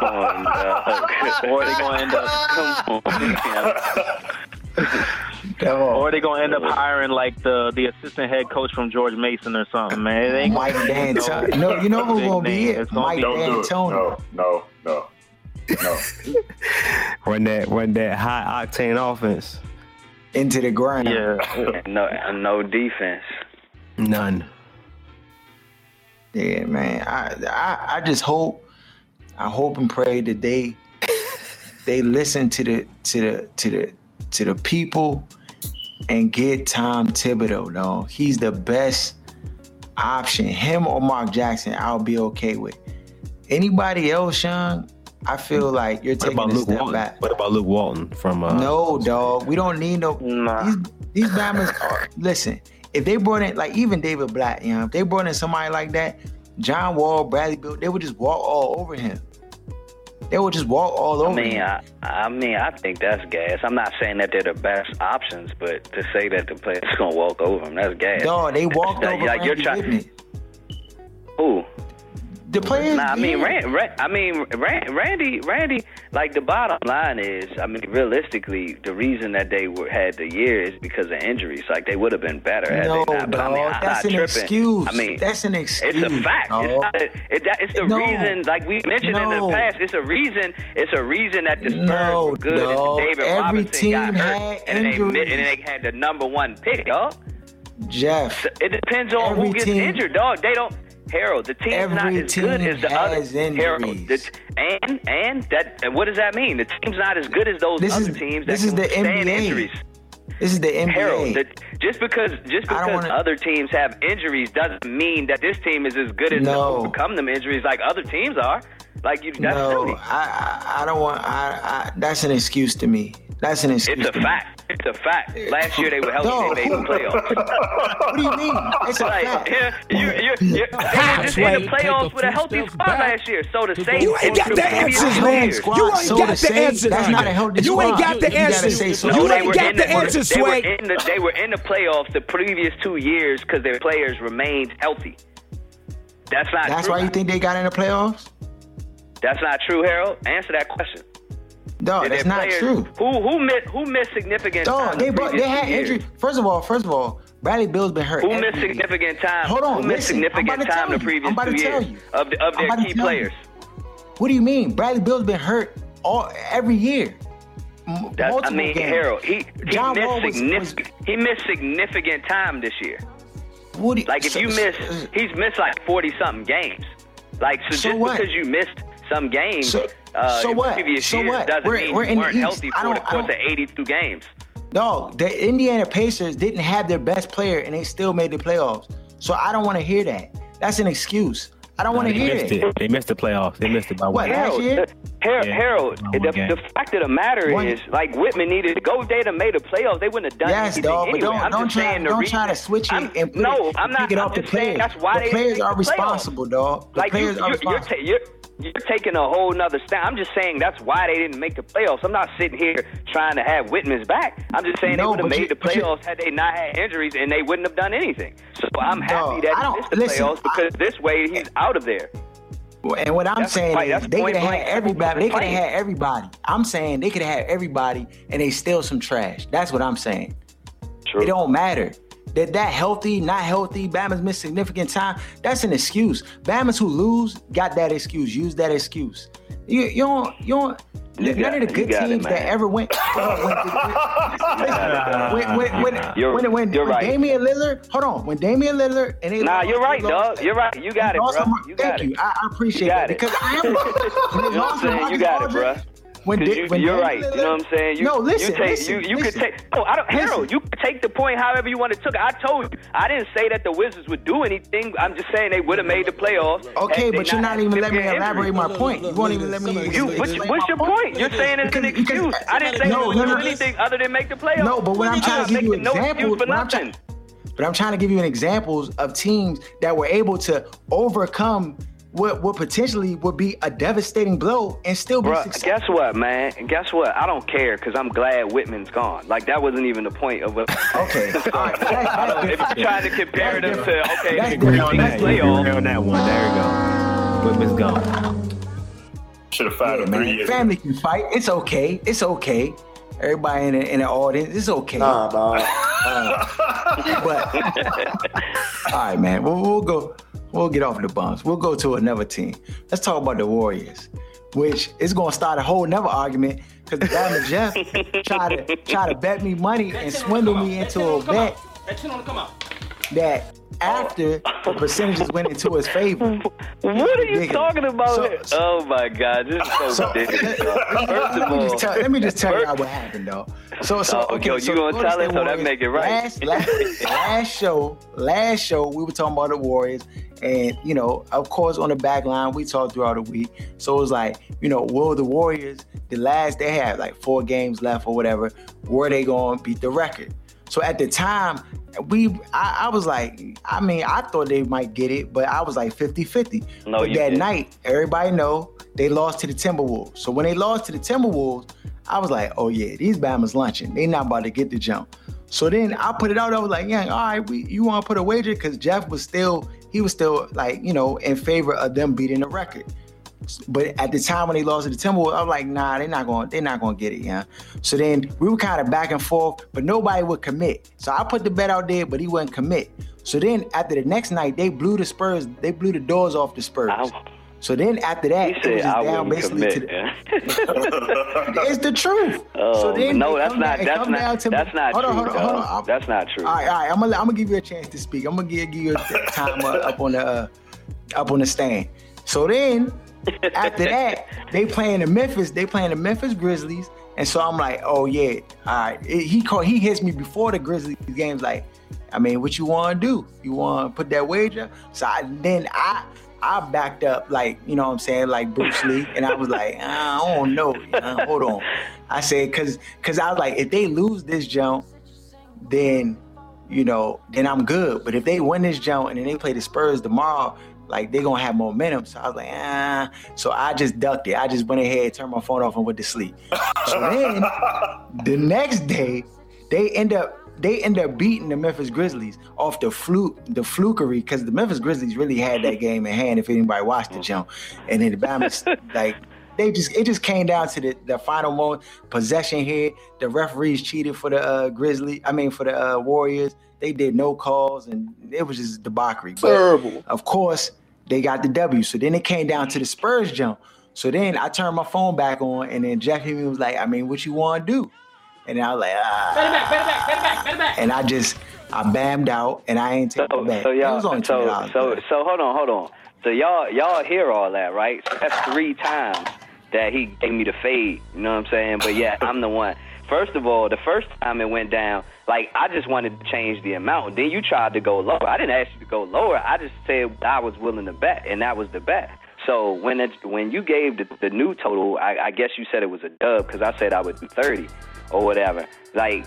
on, dog. Or they gonna end up, Come on. or they gonna end up hiring like the the assistant head coach from George Mason or something, man. It ain't Mike gonna D'Antoni. No, you know who gonna be it? It's gonna Mike be- Don't do it. D'Antoni. No, no, no, no. Run that, run that high octane offense. into the ground. Yeah, no, no defense. None. Yeah, man. I, I I just hope I hope and pray that they they listen to the to the to the to the people and get Tom Thibodeau. No, he's the best option, him or Mark Jackson, I'll be okay with. Anybody else, Sean, I feel like you're What taking about a Luke step Walton? back. What about Luke Walton from? Uh, No, dog. We don't need no. Nah. These these Bama's listen. If they brought in like even David Blatt, you know, if they brought in somebody like that, John Wall, Bradley Beal, they would just walk all over him. They would just walk all I over mean, him. I, I mean, I think that's gas. I'm not saying that they're the best options, but to say that the player's gonna walk over them, that's gas. Dog, they walked Like, over like, you're Randy trying- Wittman. Who? The players. Nah, I mean. Rand, Rand, I mean, Rand, Randy, Randy. Like the bottom line is, I mean, realistically, the reason that they were had the year is because of injuries. Like they would have been better had No, they not. But I mean, I'm that's not an tripping. excuse. I mean, That's an excuse, It's a fact. dog. It's, not, it, that, it's the No. reason. Like we mentioned in the past, it's a reason. It's a reason that the Spurs No, were good dog. and David Every Robinson team got hurt, had and they, and they had the number one pick, dog. Jeff. It depends on who gets team- injured, dog. They don't. Harold, the team's Every not as team good as the has other. Harold, injuries. the, and and that and what does that mean? The team's not as good as those This other is- teams that this is the NBA. injuries. This is the NBA. Harold, the, just because just because wanna- other teams have injuries doesn't mean that this team is as good as to No. overcome them injuries like other teams are. Like you, that's no. I, I I don't want. I, I that's an excuse to me. That's an excuse. It's a fact. It's a fact. Last year they were healthy. No. They made the playoffs. What do you mean? It's a Like, fact. yeah, you, you, you, they were just in the playoffs with a healthy squad last year. So the same. You ain't got the answers, man. You ain't so got the answers. That's not a healthy You ain't squad. got the You answers. say so. You No, they ain't were got in the the, answers, they were Sway. in the they were in the playoffs the previous two years because their players remained healthy. That's not That's true. why you think they got in the playoffs? That's not true, Harold. Answer that question. No, Did that's not players- true. Who who missed who missed significant Dog, time? they the brought, they had injury. First of all, first of all, Bradley Beal's been hurt. Who missed significant time? Hold on, who missed significant time the previous I'm about two to tell years you. of the, of their key tell you. players? What do you mean? Bradley Beal's been hurt all every year. M- I multiple mean, games. Harold, he he John missed Wall was- significant he missed significant time this year. What do you- Like if so- you miss, he's missed like forty something games. Like so, So just what? because you missed some games So- uh, so in what? previous So years what? doesn't We're- mean we're you in the weren't East. healthy I for the don't- I course of don't- eighty-two games. No, the Indiana Pacers didn't have their best player and they still made the playoffs. So I don't want to hear that. That's an excuse. I don't want to hear missed it. it. They missed the playoffs. They missed it by What, one. last Harold, year? the- Harold, Yeah, Harold by the, the fact of the matter One- is, like Wittman needed to go. They'd have made the playoffs. They wouldn't have done Yes, anything dog, anyway. don't I'm don't just try saying the don't reason, try to switch it I'm- and put no, it, I'm not. pick it I'm off the just saying players. That's why the they players are make the playoffs. responsible, dog. The like you, players are you're, you're, responsible. ta- you're, you're taking a whole nother step. I'm just saying that's why they didn't make the playoffs. I'm not sitting here trying to have Wittman's back. I'm just saying they would have but you- made the but you- playoffs had they not had injuries, and they wouldn't have done anything. So I'm happy Dog, that he missed the listen, playoffs because this way he's out of there. And what I'm That's saying is they could have had everybody. They could have had everybody. I'm saying they could have had everybody, and they still some trash. That's what I'm saying. True. It don't matter. That that healthy, not healthy, Bama's missed significant time. That's an excuse. Bama's who lose got that excuse. Use that excuse. You, you don't you don't You none got of the good got it, teams that ever went. when, when, when, You're- when, when, you're when right. Damian Lillard, hold on, when Damian Lillard and they Nah, lost- you're right, dog. You're right. You got it, bro. You Thank got you. it. I, I appreciate You that it. because I am. You know what I'm saying? You got it, Aldridge, bruh. When, 'Cause Da- you, when you're right. You know what I'm saying? You, no, listen, you take listen, you, you listen. could take. Oh, I don't, Listen. Harold. You could take the point however you want to took. it. I told you. I didn't say that the Wizards would do anything. I'm just saying they would have made the playoffs. Okay, but you're not had even letting me significant elaborate my point. You won't even let me. You, what's, what's your point? You're saying it's an Because- because- excuse. I didn't uh, say No, they would do anything other than make the playoffs. No, but when I'm I'm trying to give you making no examples, for when I'm nothing. trying- but I'm trying to give you an examples of teams that were able to overcome what what potentially would be a devastating blow and still be Bruh, successful. guess what, man? And guess what? I don't care because I'm glad Wittman's gone. Like that wasn't even the point of what. Okay, all right, that's- I don't, if you're trying to compare them to okay, That's the Agree on that. playoff. On that one. There you go. Wittman's gone. Should have fired Yeah, him three man. years Family can fight. It's okay. It's okay. Everybody in the, in the audience, it's okay. Nah, dog. But all right, man. We'll, we'll go. We'll get off the bumps. We'll go to another team. Let's talk about the Warriors, which is going to start a whole another argument because the Diamond Jeff try to try to bet me money and swindle me into a bet That shit on come out. That after the percentages went into his favor. What are you Ridiculous. talking about? So- here? oh my God, this is so, So, ridiculous. let, let me just tell, let me just tell y'all what happened though. So, so Oh, okay, yo, you so gonna Golden tell it, so that make it right. Last, last, last show, last show, we were talking about the Warriors, and you know, of course, on the back line, we talked throughout the week. So it was like, you know, will the Warriors, the last they had like four games left or whatever, were they going to beat the record? So at the time, we I, I was like, I mean, I thought they might get it, but I was like 50-50. No, but that didn't. night, everybody know they lost to the Timberwolves. So when they lost to the Timberwolves, I was like, oh yeah, these Bama's lunching. They not about to get the jump. So then I put it out. I was like, yeah, all right, we, you want to put a wager? Because Jeff was still, he was still like, you know, in favor of them beating the record. But at the time when they lost to the Timberwolves, I was like, nah, they're not going, they're not going to get it, yeah. So then we were kind of back and forth, but nobody would commit. So I put the bet out there, but he wouldn't commit. So then after the next night, they blew the Spurs, they blew the doors off the Spurs. I- So then after that, he it was just I down basically commit. to the, yeah. it's the truth. Oh, so then no, that's not. down- That's not. to- That's not hold true. on, hold on, hold on. That's not true. All right, all right. I'm gonna, I'm gonna give you a chance to speak. I'm gonna give, give you a time up, up on the uh, up on the stand. So then after that, they playing the Memphis. They playing the Memphis Grizzlies, and so I'm like, oh yeah, all right. He called. He hits me before the Grizzlies games. Like, I mean, what you want to do? You want to put that wager? So I, then I. I backed up like you know what I'm saying like Bruce Lee and I was like I don't know uh, hold on I said cause cause I was like if they lose this jump then you know, then I'm good. But if they win this jump and then they play the Spurs tomorrow, like they're gonna have momentum. So I was like, ah. So I just ducked it. I just went ahead, turned my phone off, and went to sleep. So then the next day, they end up they end up beating the Memphis Grizzlies off the fluke, the flukery, because the Memphis Grizzlies really had that game in hand. If anybody watched the jump, and then the Bama's like they just it just came down to the, the final moment possession here. The referees cheated for the uh, Grizzly. I mean for the uh, Warriors. They did no calls and it was just debauchery. But Terrible. of course they got the W. So then it came down to the Spurs jump. So then I turned my phone back on and then Jeff Heming was like, I mean, what you want to do? And I was like, ah. Bet it back, bet it back, bet it back, bet it back. And I just I bammed out and I ain't taking So, it back. so it y'all, was only so $20, so but- so hold on, hold on. So y'all y'all hear all that, right? So that's three times that he gave me the fade. You know what I'm saying? But yeah, I'm the one. First of all, the first time it went down, like I just wanted to change the amount. Then you tried to go lower. I didn't ask you to go lower. I just said I was willing to bet, and that was the bet. So when it when you gave the, the new total, I, I guess you said it was a dub because I said I would do 30 or whatever. Like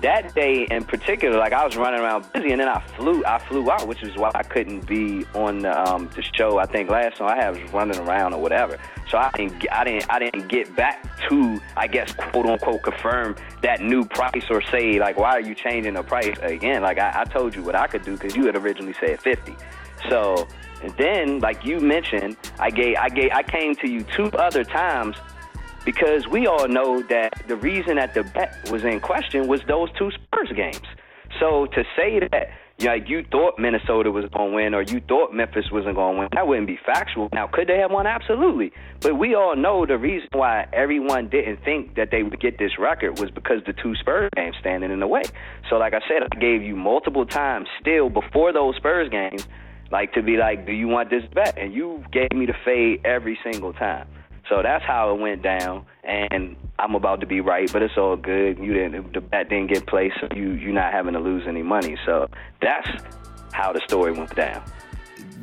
that day in particular, like I was running around busy, and then I flew. I flew out, which is why I couldn't be on the, um, the show. I think last time I had was running around or whatever. So I didn't, get- I didn't, I didn't get back to, I guess, quote unquote, confirm that new price or say like, why are you changing the price again? Like I, I told you what I could do because you had originally said fifty. So and then, like you mentioned, I gave, I gave, I came to you two other times because we all know that the reason that the bet was in question was those two Spurs games. So to say that know, you thought Minnesota was going to win or you thought Memphis wasn't going to win, that wouldn't be factual. Now, could they have won? Absolutely. But we all know the reason why everyone didn't think that they would get this record was because the two Spurs games standing in the way. So, like I said, I gave you multiple times still before those Spurs games, like to be like, do you want this bet? And you gave me the fade every single time. So that's how it went down, and I'm about to be right, but it's all good. You didn't, the bet didn't get placed, so you you're not having to lose any money. So that's how the story went down.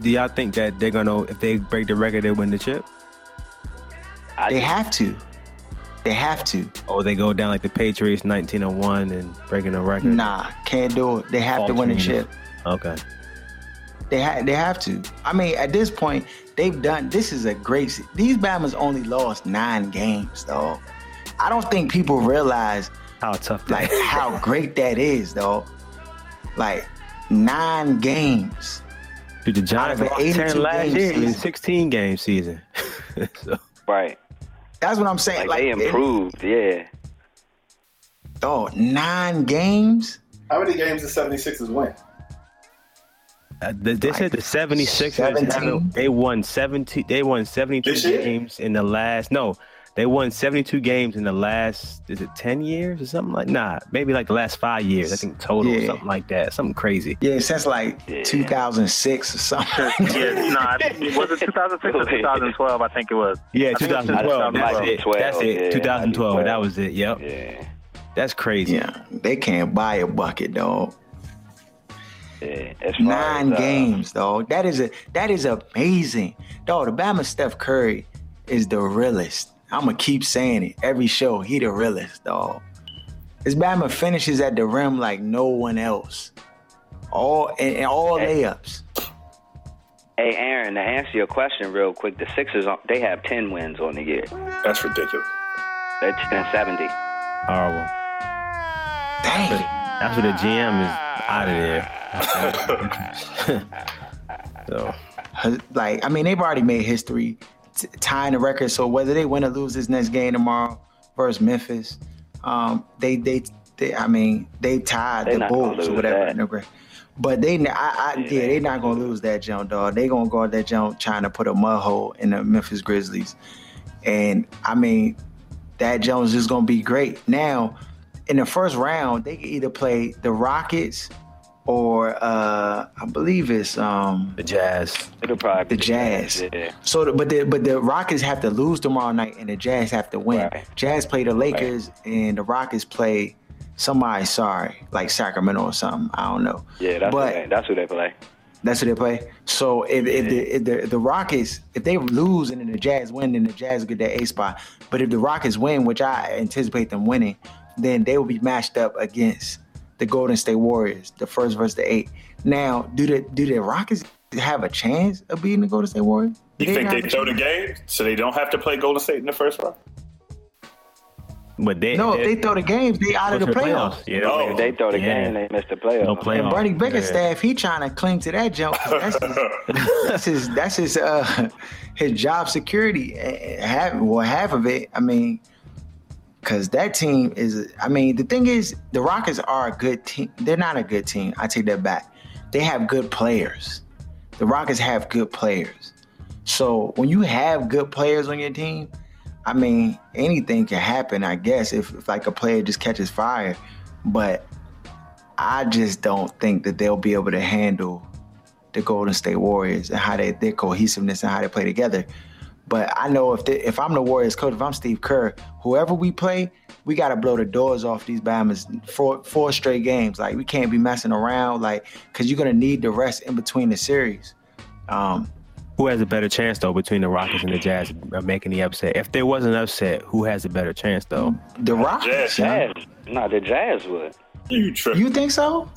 Do y'all think that they're gonna, if they break the record, they win the chip? I they have to. They have to. Or they go down like the Patriots 19 and 1 and breaking the record? Nah, can't do it. They have to win the chip. Okay. They ha- they have to. I mean, at this point, they've done. This is a great. These Bama's only lost nine games, though. I don't think people realize How tough that like how great that is, though. Like nine games. Dude, the Giants out of an lost 82 10 last game year in season. 16 game season. so, right. That's what I'm saying. Like, Like, they improved, yeah. Oh, nine games. How many games did 76ers win? Uh, they, they said the 76ers, they won 70, they won 72 This year? games in the last, no, They won 72 games in the last, is it 10 years or something like? Nah, maybe like the last five years. I think total, Yeah. something like that, something crazy. Yeah, since like 2006 or something. yeah, no, was it 2006 or 2012? I think it was. Yeah, I think it was 2012. That's it. 2012, That's it. yeah, 2012. That was it. Yep. Yeah. That's crazy. yeah, they can't buy a bucket, dog. Yeah. As Nine as, uh, games, dog. That is a that is amazing, dog. The Bama Steph Curry is the realest. I'm gonna keep saying it every show. He the realest, dog. His Bama finishes at the rim like no one else. All and, and all layups. Hey, Aaron, to answer your question real quick, the Sixers, uh, they have 10 wins on the year. That's ridiculous. They're 10 70. Horrible. Dang. That's what the GM is out of there. so Like, I mean, they've already made history t- tying the record. So whether they win or lose this next game tomorrow versus Memphis, um, they they, they I mean, they tied They the Bulls or whatever. that. in the gra- But they, I, I, yeah, they not gonna lose that jump, dog. They gonna guard that jump, trying to put a mud hole in the Memphis Grizzlies. And I mean, that Jones is gonna be great. Now, in the first round, they can either play the Rockets or uh, I believe it's um, the Jazz. It'll probably the be Jazz. Yeah. So, the, but the but the Rockets have to lose tomorrow night, and the Jazz have to win. Right. Jazz play the Lakers, and the Rockets play somebody. Sorry, like Sacramento or something. I don't know. Yeah, that's, But- who they, that's who they play. That's who they play. So if, if, the, if the the Rockets if they lose and then the Jazz win, then the Jazz get that A spot. But if the Rockets win, which I anticipate them winning, then they will be matched up against the Golden State Warriors, the first versus the eight. Now, do the do the Rockets have a chance of beating the Golden State Warriors? Do You think they throw the game so they don't have to play Golden State in the first round? But they No, if they throw the games, they out of the What's your playoffs. Yeah, No. If they throw the Yeah. game, they miss the playoffs. No And playoffs. Bernie Yeah. Bickerstaff, he trying to cling to that jump. 'cause That's his, that's his, that's his, uh, his job security. Uh, Half, well, half of it. I mean, because that team is. I mean, the thing is, the Rockets are a good team. They're not a good team. I take that back. They have good players. The Rockets have good players. So when you have good players on your team, I mean, anything can happen. I guess if, if like a player just catches fire, but I just don't think that they'll be able to handle the Golden State Warriors and how they their cohesiveness and how they play together. But I know if they, if I'm the Warriors coach, if I'm Steve Kerr, whoever we play, we got to blow the doors off these Bamas four four straight games. Like we can't be messing around, like because you're gonna need the rest in between the series. Um, Who has a better chance though between the Rockets and the Jazz of making the upset? If there was an upset, who has a better chance though? the Rockets, Jazz. yeah. Jazz. No, the Jazz would. You tripping. You think so?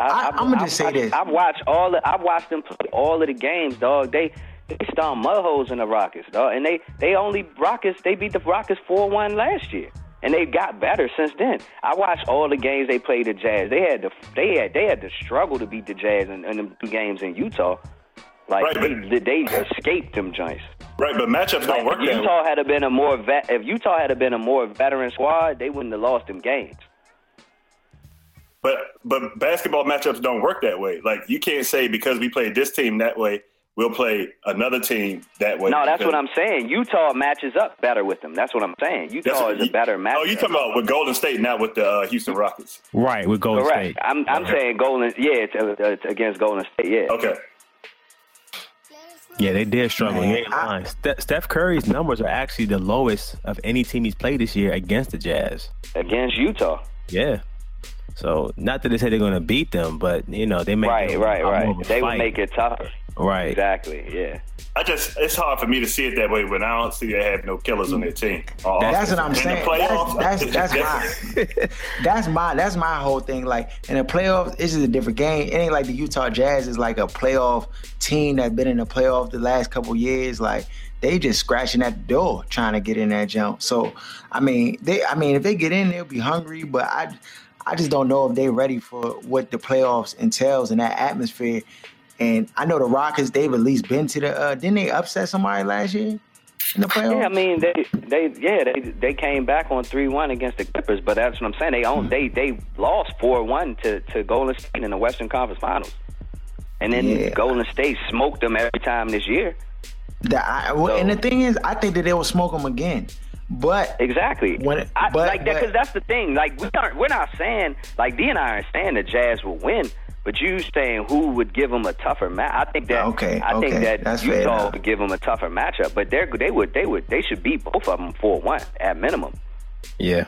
I- I've- I'ma just I've say watched- this. I've watched all. The, I've watched them play all of the games, dog. They they stomp mud holes in the Rockets, dog. And they they only Rockets. They beat the Rockets four one last year, and they got better since then. I watched all the games they played the Jazz. They had to they had they had to struggle to beat the Jazz in, in them two games in Utah. Like Right, but- they, they escaped them joints. Right, but matchups don't work if that. Utah had been a more vet, if Utah had been a more veteran squad, they wouldn't have lost them games. But but basketball matchups don't work that way. Like you can't say because we played this team that way, we'll play another team that way. No, that's because- what I'm saying. Utah matches up better with them. That's what I'm saying. That's Utah what is a better match. Oh, you talking about with Golden State, not with the uh, Houston Rockets? Right, with Golden Correct. State. I'm I'm saying Golden. Yeah, it's, uh, it's against Golden State. Yeah. Okay. Yeah, they did struggle. Man, you ain't I- Ste- Steph Curry's numbers are actually the lowest of any team he's played this year against the Jazz. Against Utah. Yeah. So not that they say they're going to beat them, but you know they make Right, it a right, right. of a They would fight. make it tougher. Right. Exactly. Yeah. I just it's hard for me to see it that way when I don't see they have no killers on their team. on uh, That's what I'm saying. playoffs, That's that's, that's my that's my that's my whole thing. Like in the playoffs, it's just a different game. It ain't like the Utah Jazz is like a playoff team that's been in the playoff the last couple years. Like they just scratching at the door trying to get in that jump. So I mean, they I mean if they get in, they'll be hungry. But I I just don't know if they're ready for what the playoffs entails and that atmosphere. And I know the Rockets, they've at least been to the. Uh, didn't they upset somebody last year in the playoffs? Yeah, I mean they they yeah they they came back on three one against the Clippers, but that's what I'm saying. They own they they lost four one to to Golden State in the Western Conference Finals, and then Yeah. Golden State smoked them every time this year. That I, well, and the thing is, I think that they will smoke them again. But exactly, when it, I, but, like that because that's the thing. Like we aren't, we're not saying like D and I aren't saying the Jazz will win, but you saying who would give them a tougher match? I think that Okay, I think that that's fair Utah would give them a tougher matchup. But they they would they would they should beat both of them four one at minimum. Yeah.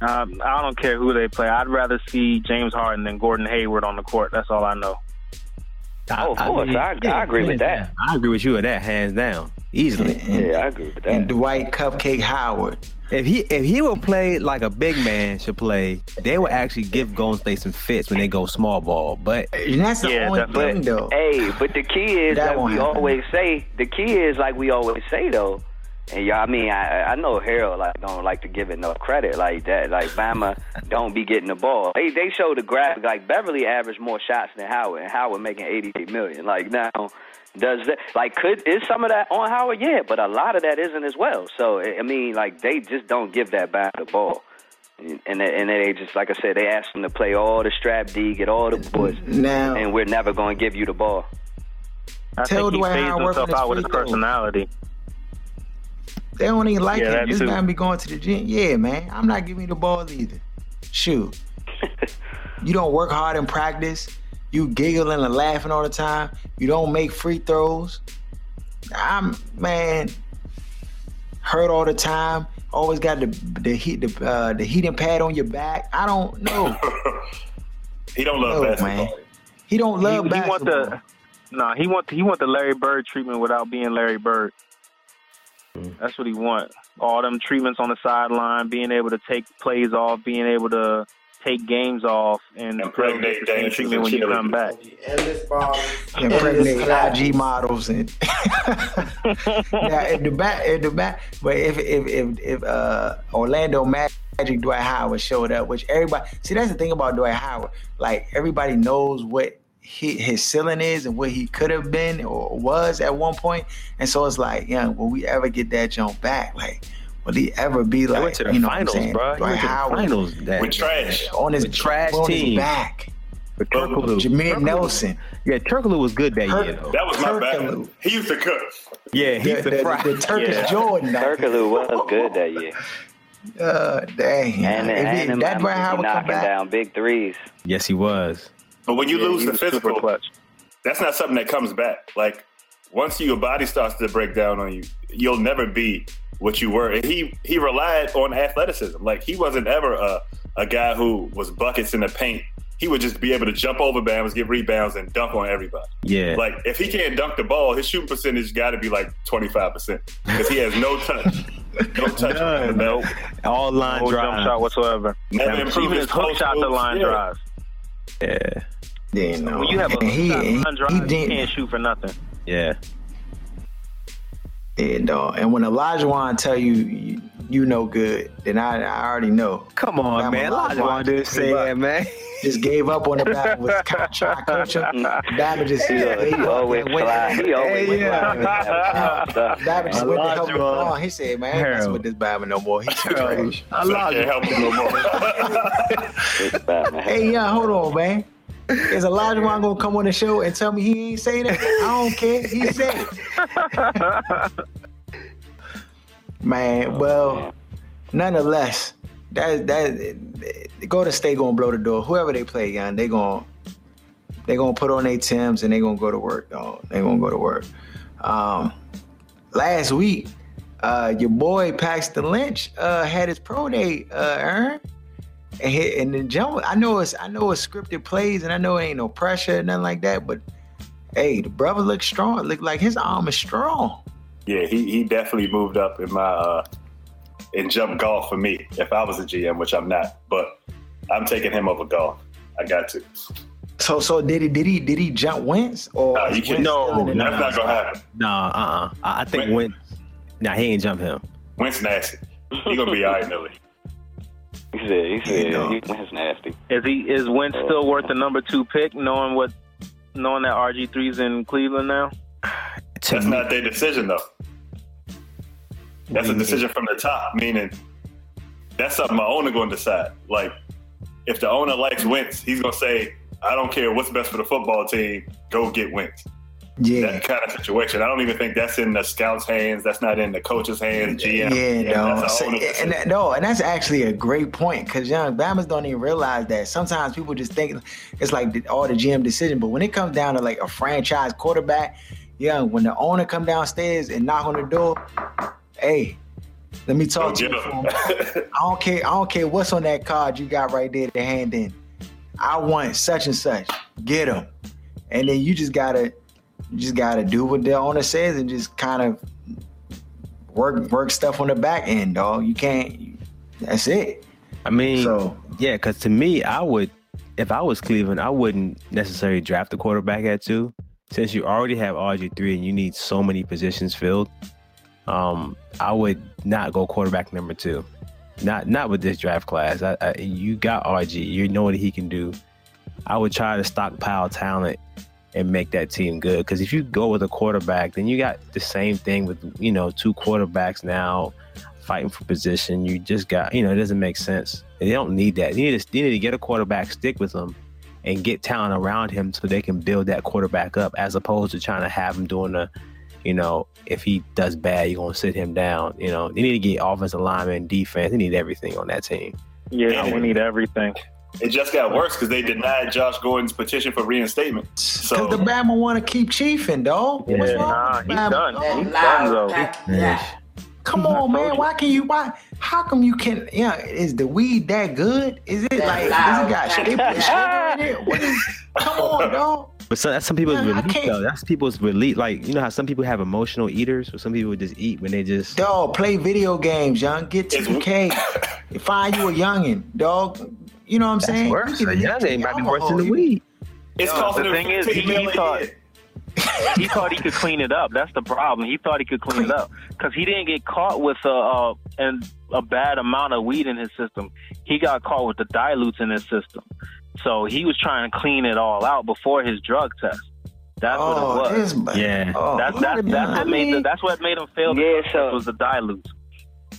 Um, I don't care who they play. I'd rather see James Harden than Gordon Hayward on the court. That's all I know. Oh, of course, I, I agree with that. I agree with you with that, hands down, easily. Yeah, I agree with that. and Dwight Cupcake Howard. If he if he would play like a big man should play, they would actually give Golden State some fits when they go small ball. But And that's the Yeah, only definitely. thing, though. Hey, but the key is That like we happen. always say. The key is like we always say though. And y'all, I mean, I I know Harold like don't like to give it no credit like that. Like Bama don't be getting the ball. They they show the graphic like Beverley averaged more shots than Howard, and Howard making eighty eight million. Like now, does that like could is some of that on Howard? Yeah, but a lot of that isn't as well. So I I mean, like they just don't give that back the ball. And they, and they just like I said, they ask them to play all the strap D, get all the boys, Now, and we're never going to give you the ball. I Tell think he Dwight Howard himself out with his his free throws. personality. they don't even like Yeah, him. that This too. man be going to the gym. Yeah, man. I'm not giving you the ball either. Shoot. you don't work hard in practice. You giggling and laughing all the time. You don't make free throws. I'm man hurt all the time. Always got the the heat the uh, the heating pad on your back. I don't know. he don't love No, basketball. man. He don't love he, he want basketball. the no, he want he want the Larry Bird treatment without being Larry Bird. That's what he want. All them treatments on the sideline, being able to take plays off, being able to take games off, and Impregnate still the same treatment when you come back. Endless bottles. impregnate IG models and now in the back in the back. But if if if, if uh, Orlando Magic Dwight Howard showed up, which everybody see that's the thing about Dwight Howard. Like everybody knows what he, his ceiling is and what he could have been or was at one point, and so it's like, yeah, will we ever get that jump back? Like. Will he ever be they like, went to the you know finals, what I'm saying? bro. He Dwight went to the finals. That, With trash. on his With trash on his team. back. With Turkoglu. Jameer Turkoglu- Nelson. Yeah, Turkoglu was good that Tur- year though. That was my Turkoglu. bad. He used to cook. Yeah, The, he's the, the, fry. the Turkish Yeah. Jordan. Turkoglu was good that year, Uh, dang. and, If and he- him that Dwight he Howard come knocking back. down big threes. Yes, he was. But when you Yeah, lose the physical, clutch. that's not something that comes back. Like once your body starts to break down on you, you'll never be what you were. And he he relied on athleticism. Like he wasn't ever a, a guy who was buckets in the paint. He would just be able to jump over bounds, get rebounds, and dunk on everybody. Yeah. Like if he can't dunk the ball, his shooting percentage got to be like twenty five percent because he has no touch, no touch. None. no, All line No jump drive. shot whatsoever. never Yeah, improved Even his hook shot to line Yeah. drives. Yeah. Yeah, no. When you have a he, shot he, line drive, he you didn't. can't shoot for nothing. Yeah. Yeah, uh, dog. And when Elijah Wan tell you, you you know good, then I, I already know. Come on, Bama man. Elijah Elijah didn't say that, man. Just gave up on the battle with trying to coach him. Bama just He, he always went- fly. He always Hey, yeah. fly. Bama just went to help Elijah Wan. He said, "Man, I ain't with this Bama no more. He's too trash." I can't help him no more. Hey, yeah, hold on, man. Is Elijah Wan gonna come on the show and tell me he ain't say that? I don't care. He said it. Man, well, nonetheless, that that go to state gonna blow the door. Whoever they play, young, they gonna they gonna put on their Tims and they gonna go to work, dog. They gonna go to work. Um, last week, uh, your boy Paxton Lynch uh, had his pro day, uh, Aaron. And, he, and the jump, I know it's I know it's scripted plays, and I know it ain't no pressure, nothing like that. But hey, the brother looks strong. Look like his arm is strong. yeah, he he definitely moved up in my uh, in jump golf for me. If I was a GM, which I'm not, but I'm taking him over Goff. I got to. So so did he did he did he jump Wentz or No, you is can Wentz no. still in the That's not gonna happen. Nah, uh, uh I I think Went- when. Nah, he ain't jump him. Wentz nasty. He gonna be all right in the league. He said, he said, know. he was nasty. Is he is Wentz uh, still worth the number two pick, knowing what knowing that RG 3s in Cleveland now? That's me- not their decision though. That's a decision from the top, meaning that's something my owner going to decide. Like, if the owner likes Wentz, he's going to say, I don't care what's best for the football team, go get Wentz. Yeah. that kind of situation. I don't even think that's in the scouts' hands. That's not in the coach's hands. GM. Yeah, no, that's So- and that, no, and that's actually a great point because young Bamas don't even realize that sometimes people just think it's like all the GM decision, but when it comes down to like a franchise quarterback, yeah, when the owner come downstairs and knock on the door, hey, let me talk to you. for a moment. I don't care. I don't care what's on that card you got right there to hand in. I want such and such. Get them, and then you just gotta, you just gotta do what the owner says and just kind of work work stuff on the back end, dog. You can't. That's it. I mean, So- yeah, because to me, I would, if I was Cleveland, I wouldn't necessarily draft a quarterback at two, since you already have RG three and you need so many positions filled. Um, I would not go quarterback number two, not not with this draft class. I, I, you got RG, you know what he can do. I would try to stockpile talent and make that team good. Because if you go with a quarterback, then you got the same thing with you know two quarterbacks now fighting for position. You just got you know it doesn't make sense. They don't need that. You need to, you need to get a quarterback, stick with them, and get talent around him so they can build that quarterback up, as opposed to trying to have him doing the, you know, if he does bad, you're gonna sit him down. You know, they need to get offensive lineman, defense. They need everything on that team. Yeah, we need everything. It just got worse because they denied Josh Gordon's petition for reinstatement. So the Bama want to keep chiefing, dog. What's Yeah, wrong nah, with he's done. dog? He's done though. Yeah. Come on, man. Why can you? Why? How come you can? Yeah, is the weed that good? Is it like? Is it got sugar, sugar in it? What is? Come on, dog. But so, that's some people's Yeah, relief though. That's people's relief. Like you know how some people have emotional eaters, or some people just eat when they just. Dog, play video games, young. Get It's- 2K. Find you a youngin, dog. You know what I'm That's saying? worse. You A can- young ain't might be worse than the weed. it's Yo, costing the them thing is, 15 he thought- he thought he could clean it up. That's the problem. He thought he could clean it up because he didn't get caught with a uh, and a bad amount of weed in his system. He got caught with the dilutes in his system. So he was trying to clean it all out before his drug test. That's Oh, what it was. Yeah. Oh, That's that's that's what made the, that's what made him fail. Yeah, drug test so- was the dilutes.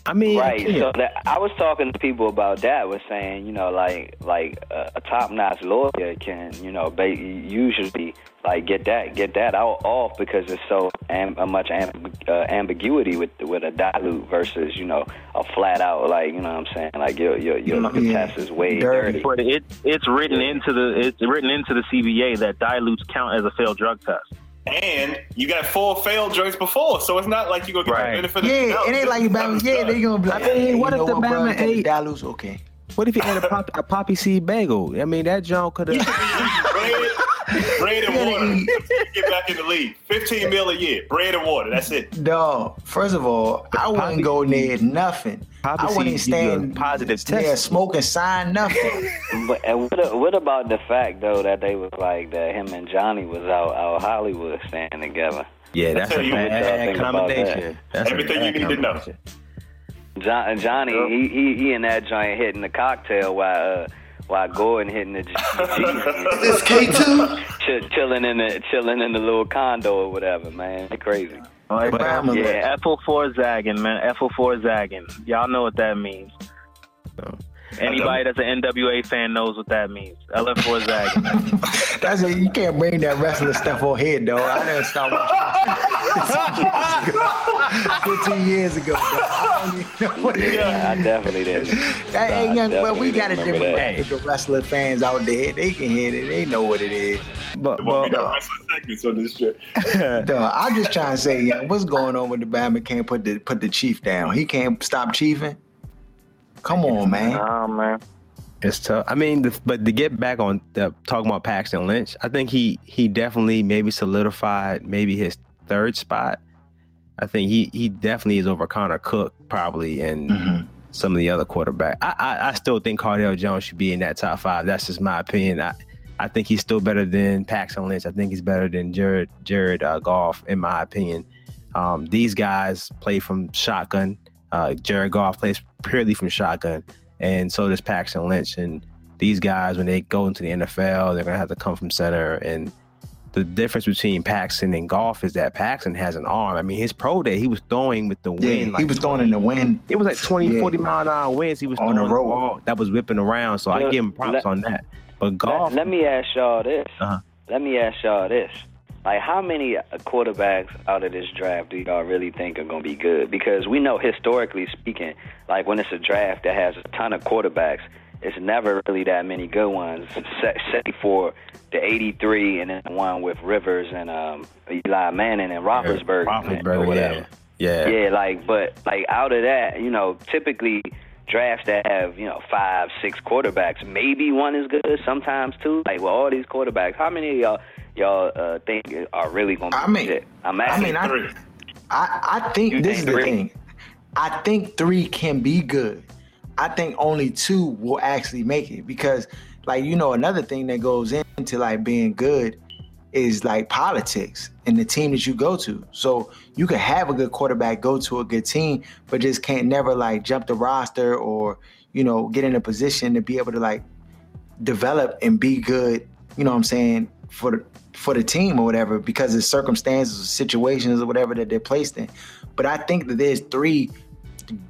I mean, Right. yeah. So that I was talking to people about that. Was saying, you know, like like a, a top notch lawyer can, you know, ba- usually like get that get that out off because it's so am, a much amb- uh, ambiguity with with a dilute versus you know a flat out like you know what I'm saying like your your your, your Yeah. test is way Dirty. dirty. But it it's written into the it's written into the CBA that dilutes count as a failed drug test. And you got four failed joints before, so it's not like you gonna get Right. the benefit of yeah, the doubt. it ain't like you Bama. Yeah, they gonna be like, hey, what you if know the what, bro? Bama Get ate- Dallas, okay. What if you had a, pop, a poppy seed bagel? I mean, that John could have. bread, bread and water. Get back in the league. Fifteen mil a year. Bread and water. That's it. Dog, first of all, I wouldn't go near nothing. I wouldn't seed give you a stand positive there test. smoking sign nothing. But and what, what about the fact though that they was like that him and Johnny was out out Hollywood staying together? Yeah, that's tell a you bad think about combination. That's a Everything bad you need to know. John, Johnny, he, he he in that joint hitting the cocktail while uh, while Gordon hitting the, G- the This K2? Ch- chilling in the chilling in the little condo or whatever, man. They crazy. Like, But, Bama, yeah. look, Apple four zagging, man. Apple four zagging. Y'all know what that means. So, Anybody that's an NWA fan knows what that means. LF4 zagging. That's it. You can't bring that wrestling stuff on here, though. I didn't start watching 15 years ago. Fifteen years ago. I don't even know what it is. Yeah, I definitely didn't. That ain't nothing, but we got a different that. hey, the wrestling fans out there. They can hear it. They know what it is. but, Well, we but got segments on this shit. Dog, I'm just trying to say, yeah, what's going on with the Bama can't put the put the chief down. He can't stop chiefing. Come on, man. Oh man. It's tough. I mean, the, but to get back on the, talking about Paxton Lynch, I think he he definitely maybe solidified maybe his third spot. I think he he definitely is over Connor Cook probably and Mhm. some of the other quarterback. I, I I still think Cardale Jones should be in that top five. That's just my opinion. I I think he's still better than Paxton Lynch. I think he's better than Jared Jared uh, Goff in my opinion. Um, these guys play from shotgun. Uh, Jared Goff plays purely from shotgun, and so does Paxton Lynch. And these guys, when they go into the NFL, they're gonna have to come from center. And the difference between Paxton and Goff is that Paxton has an arm. I mean, his pro day, he was throwing with the Yeah, wind. he like was throwing in the wind. it was like 20, Yeah. 40 mile an hour winds. He was On the throwing road. that was whipping around. So I Let- give him props let- on that. But Let, golf, let me ask y'all this. Uh-huh. Let me ask y'all this. Like how many quarterbacks out of this draft do y'all really think are going to be good? Because we know historically speaking, like when it's a draft that has a ton of quarterbacks, it's never really that many good ones, except for the '83 and then the one with Rivers and um, Eli Manning and Roethlisberger, Roethlisberger, or whatever. Yeah. Yeah, like, but like out of that, you know, typically drafts that have you know five, six quarterbacks, maybe one is good, sometimes two. Like with all these quarterbacks, how many of y'all y'all uh, think are really going to be I mean? I'm I mean, I, Three. I, I think You this think is the thing. I think three can be good. I think only two will actually make it because, like, you know, another thing that goes into like being good is like politics and the team that you go to. So you can have a good quarterback go to a good team, but just can't never like jump the roster or you know get in a position to be able to like develop and be good. You know what I'm saying for the for the team or whatever because of circumstances or situations or whatever that they're placed in. But I think that there's three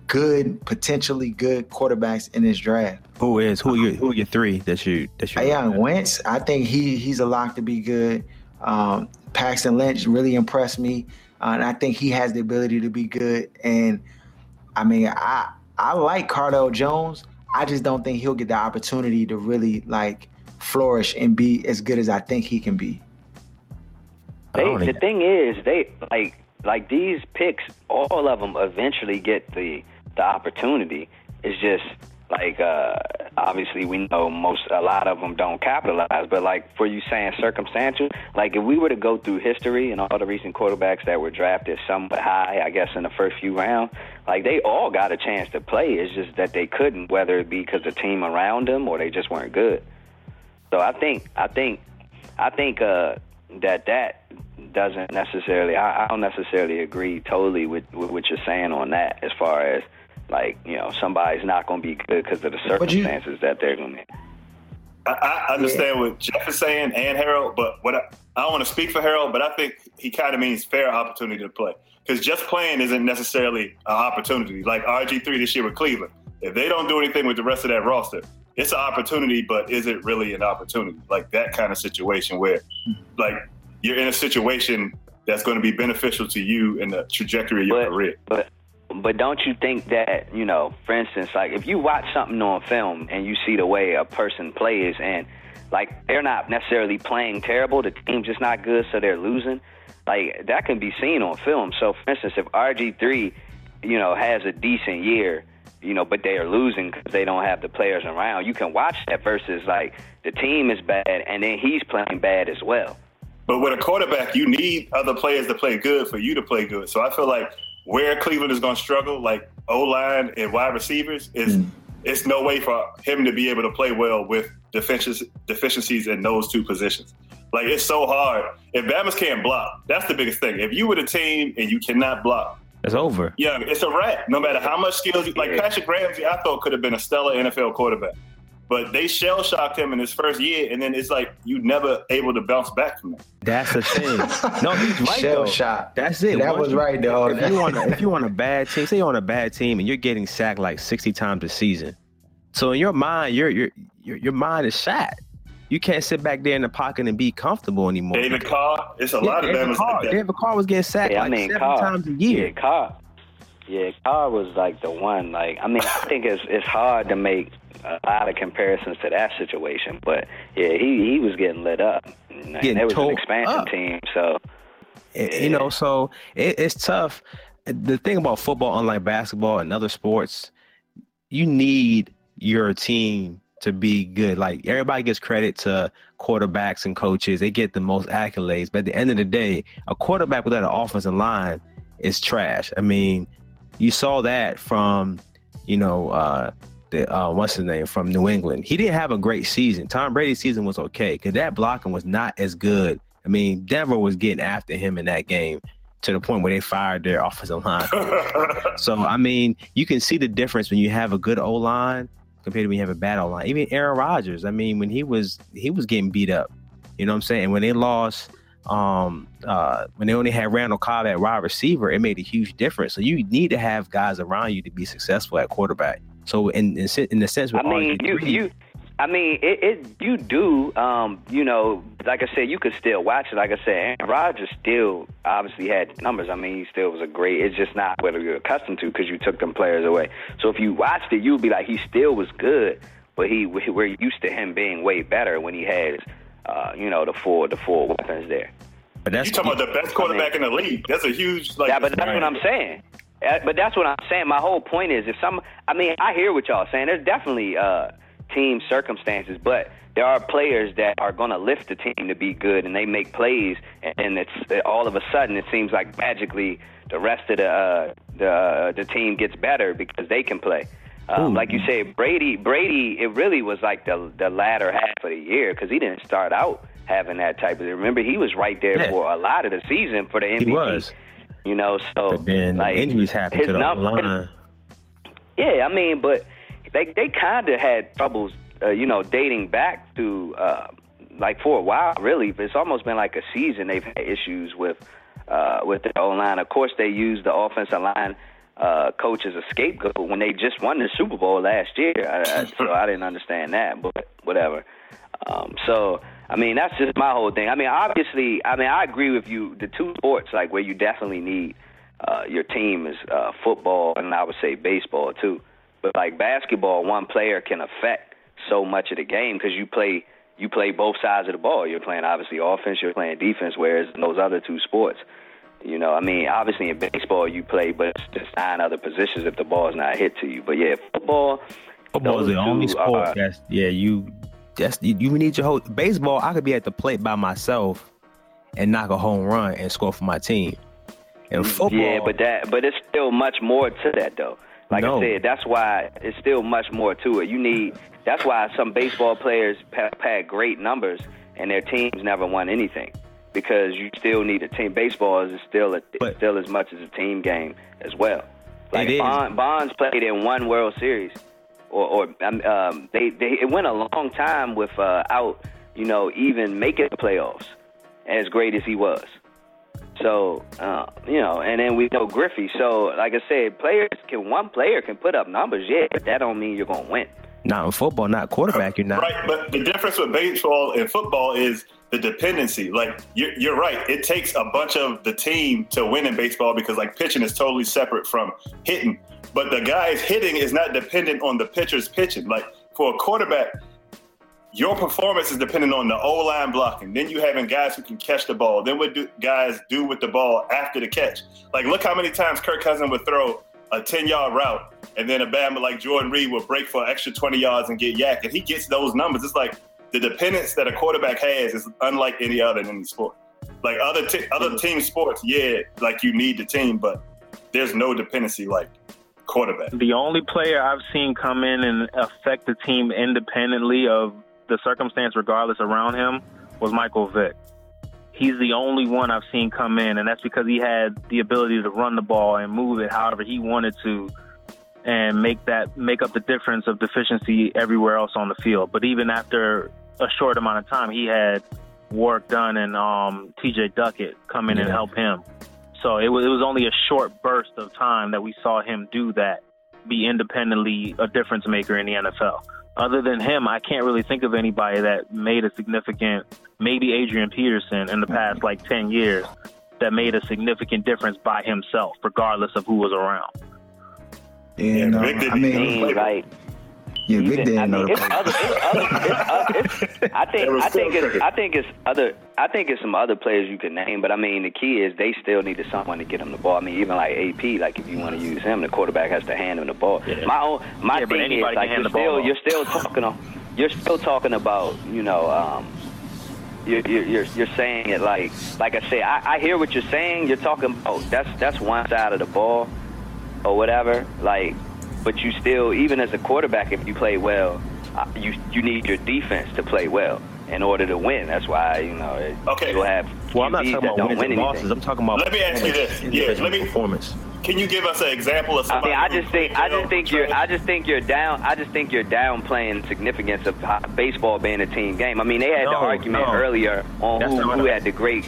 good, potentially good quarterbacks in this draft. Who is who? Are your, who are your three that you that you? Young Wentz, I think he he's a lock to be good. Um, Paxton Lynch really impressed me, uh, and I think he has the ability to be good. And I mean, I I like Cardale Jones. I just don't think he'll get the opportunity to really like flourish and be as good as I think he can be. They, the even- thing is, they like like these picks. All of them eventually get the the opportunity. It's just like uh obviously we know most a lot of them don't capitalize. But like for you saying circumstantial, like if we were to go through history and all the recent quarterbacks that were drafted somewhat high, I guess in the first few rounds, like they all got a chance to play. It's just that they couldn't, whether it be because the team around them or they just weren't good. So I think I think I think uh, that that doesn't necessarily. I, I don't necessarily agree totally with, with what you're saying on that. As far as like you know, somebody's not going to be good because of the But you- circumstances that they're going to. I, I understand what Jeff is saying and Harold, but what I, I don't want to speak for Harold, but I think he kind of means fair opportunity to play because just playing isn't necessarily an opportunity. Like RG three this year with Cleveland, if they don't do anything with the rest of that roster, it's an opportunity, but is it really an opportunity? Like that kind of situation where, like, you're in a situation that's going to be beneficial to you in the trajectory of your But- career. But but don't you think that you know, for instance, like if you watch something on film and you see the way a person plays and like they're not necessarily playing terrible, the team's just not good, so they're losing. Like that can be seen on film. So for instance, if RG three, you know, has a decent year, you know, but they are losing because they don't have the players around, you can watch that versus like the team is bad and then he's playing bad as well. But with a quarterback, you need other players to play good for you to play good. So I feel like where Cleveland is going to struggle, like O line and wide receivers, is hmm. it's no way for him to be able to play well with deficiencies, deficiencies in those two positions. Like it's so hard. If Bama's can't block, that's the biggest thing. If you were the team and you cannot block, It's over. yeah, it's a wrap. No matter how much skills, you, like Patrick Ramsey, I thought could have been a stellar NFL quarterback, but they shell shocked him in his first year, and then it's like you never able to bounce back from that. That's the thing. No, he's right Shell though. shock. That's it. That Once was you- right, dog. If you on a, if you on a bad team, say you're on a bad team and you're getting sacked like 60 times a season, so in your mind, your your your, your mind is shot. You can't sit back there in the pocket and be comfortable anymore. David Carr, it's a Yeah, lot of David Bama's Carr, like. David Carr was getting sacked Yeah, I like mean, seven Carr. times a year. Yeah, Carr. Yeah, Carr was like the one. Like, I mean, I think it's it's hard to make a lot of comparisons to that situation, but yeah, he he was getting lit up. And Getting there was an expansion up. team, so Eh, you know so it, it's tough. The thing about football unlike basketball and other sports you need your team to be good. Like everybody gets credit to quarterbacks and coaches. They get the most accolades. But at the end of the day a quarterback without an offensive line is trash. I mean you saw that from you know uh the, uh, what's his name from New England. He didn't have a great season. Tom Brady's season was okay because that blocking was not as good. I mean, Denver was getting after him in that game to the point where they fired their offensive line. so I mean, you can see the difference when you have a good O line compared to when you have a bad O line. Even Aaron Rodgers. I mean, when he was he was getting beat up. You know what I'm saying? And when they lost, um, uh, when they only had Randall Cobb at wide receiver, it made a huge difference. So you need to have guys around you to be successful at quarterback. So in in, in the sense with I mean, you RG3, you I mean, it, it you do. Um, you know, like I said, you could still watch it. Like I said, Aaron Rodgers still obviously had numbers. I mean, he still was a great. It's just not what you're accustomed to because you took them players away. So if you watched it, you'd be like, he still was good, but he we're used to him being way better when he has, uh, you know, the four the four weapons there. But that's You talking about the best quarterback in the league? That's a huge like. Yeah, but that's what I'm saying. Uh, But that's what I'm saying. My whole point is, if some, I mean, I hear what y'all saying. There's definitely uh, team circumstances, but there are players that are going to lift the team to be good, and they make plays, and it's all of a sudden it seems like magically the rest of the uh, the uh, the team gets better because they can play. Um, like you said, Brady, Brady, it really was like the the latter half of the year because he didn't start out having that type of. Remember, he was right there Yeah. for a lot of the season for the MVP. He was. You know, so But then like injuries happened his to the line. yeah, I mean, but they they kind of had troubles, uh, you know, dating back to uh, like for a while. Really, it's almost been like a season. They've had issues with uh, with the O line. Of course, they used the offensive line uh, coach as a scapegoat when they just won the Super Bowl last year. I, I, so I didn't understand that, but whatever. Um, so I mean, that's just my whole thing. I mean, obviously, I mean, I agree with you. The two sports like where you definitely need uh, your team is uh, football and I would say baseball too. But like basketball, one player can affect so much of the game because you play you play both sides of the ball. You're playing obviously offense, you're playing defense. Whereas in those other two sports, you know, I mean, obviously in baseball you play, but it's just nine other positions if the ball's not hit to you. But yeah, football. Football is the only sport are- that's yeah you that's you, you need your whole baseball. I could be at the plate by myself and knock a home run and score for my team. And mm, football, Yeah, but that but it's still much more to that though. Like No. I said, that's why it's still much more to it. You need that's why some baseball players had great numbers and their teams never won anything because you still need a team. Baseball is still a, it's still as much as a team game as well. Like It is. Bond, Bonds played in one World Series, or, or um, um, they they it went a long time without out you know even making the playoffs as great as he was. So uh, you know, and then we know Griffey. So like I said, players can one player can put up numbers, yeah, but that don't mean you're gonna win. not in football, not quarterback. You're not. Right, but the difference with baseball and football is the dependency. Like you're, you're right, it takes a bunch of the team to win in baseball because like pitching is totally separate from hitting. But the guys hitting is not dependent on the pitcher's pitching. Like for a quarterback, your performance is dependent on the O line blocking. Then you having guys who can catch the ball. Then what do guys do with the ball after the catch? Like look how many times Kirk Cousins would throw a 10 yard route and then a Bama like Jordan Reed would break for an extra 20 yards and get YAC. And he gets those numbers. It's like the dependence that a quarterback has is unlike any other in any sport. Like other other mm-hmm. team sports, yeah, like you need the team, but there's no dependency like quarterback. The only player I've seen come in and affect the team independently of the circumstance, regardless around him, was Michael Vick. He's the only one I've seen come in, and that's because he had the ability to run the ball and move it however he wanted to, and make that make up the difference of deficiency everywhere else on the field. But even after a short amount of time, he had Warrick Dunn and um, T.J. Duckett come in and help him. So it was, it was only a short burst of time that we saw him do that, be independently a difference maker in the NFL. Other than him, I can't really think of anybody that made a significant, maybe Adrian Peterson in the past like 10 years, that made a significant difference by himself, regardless of who was around. Yeah, no, Vick didn't I mean, Mean, like yeah, Vick even- I know mean, the it's other, it's other, it's other, it's, I think, I think it's. I think it's other, I think it's some other players you can name, but I mean, the key is they still needed someone to get them the ball. I mean, even like AP, like if you want to use him, the quarterback has to hand him the ball. My own, my Yeah, thing is like you're the ball still, you're still talking, on, you're still talking about, you know, um, you're, you're, you're, you're saying it like, like I say, I, I hear what you're saying. You're talking about that's that's one side of the ball, or whatever. Like, but you still, even as a quarterback, if you play well, uh, you you need your defense to play well in order to win. That's why you know it- Okay. you'll have Well, I'm not talking about don't wins win and losses. I'm talking about. Let me ask you this. Yeah, let me- performance. Can you give us an example of I mean, I just think I just think you're Travis? I just think you're down I just think you're downplaying the significance of baseball being a team game. I mean, they had the argument no. earlier on That's who, who had the great.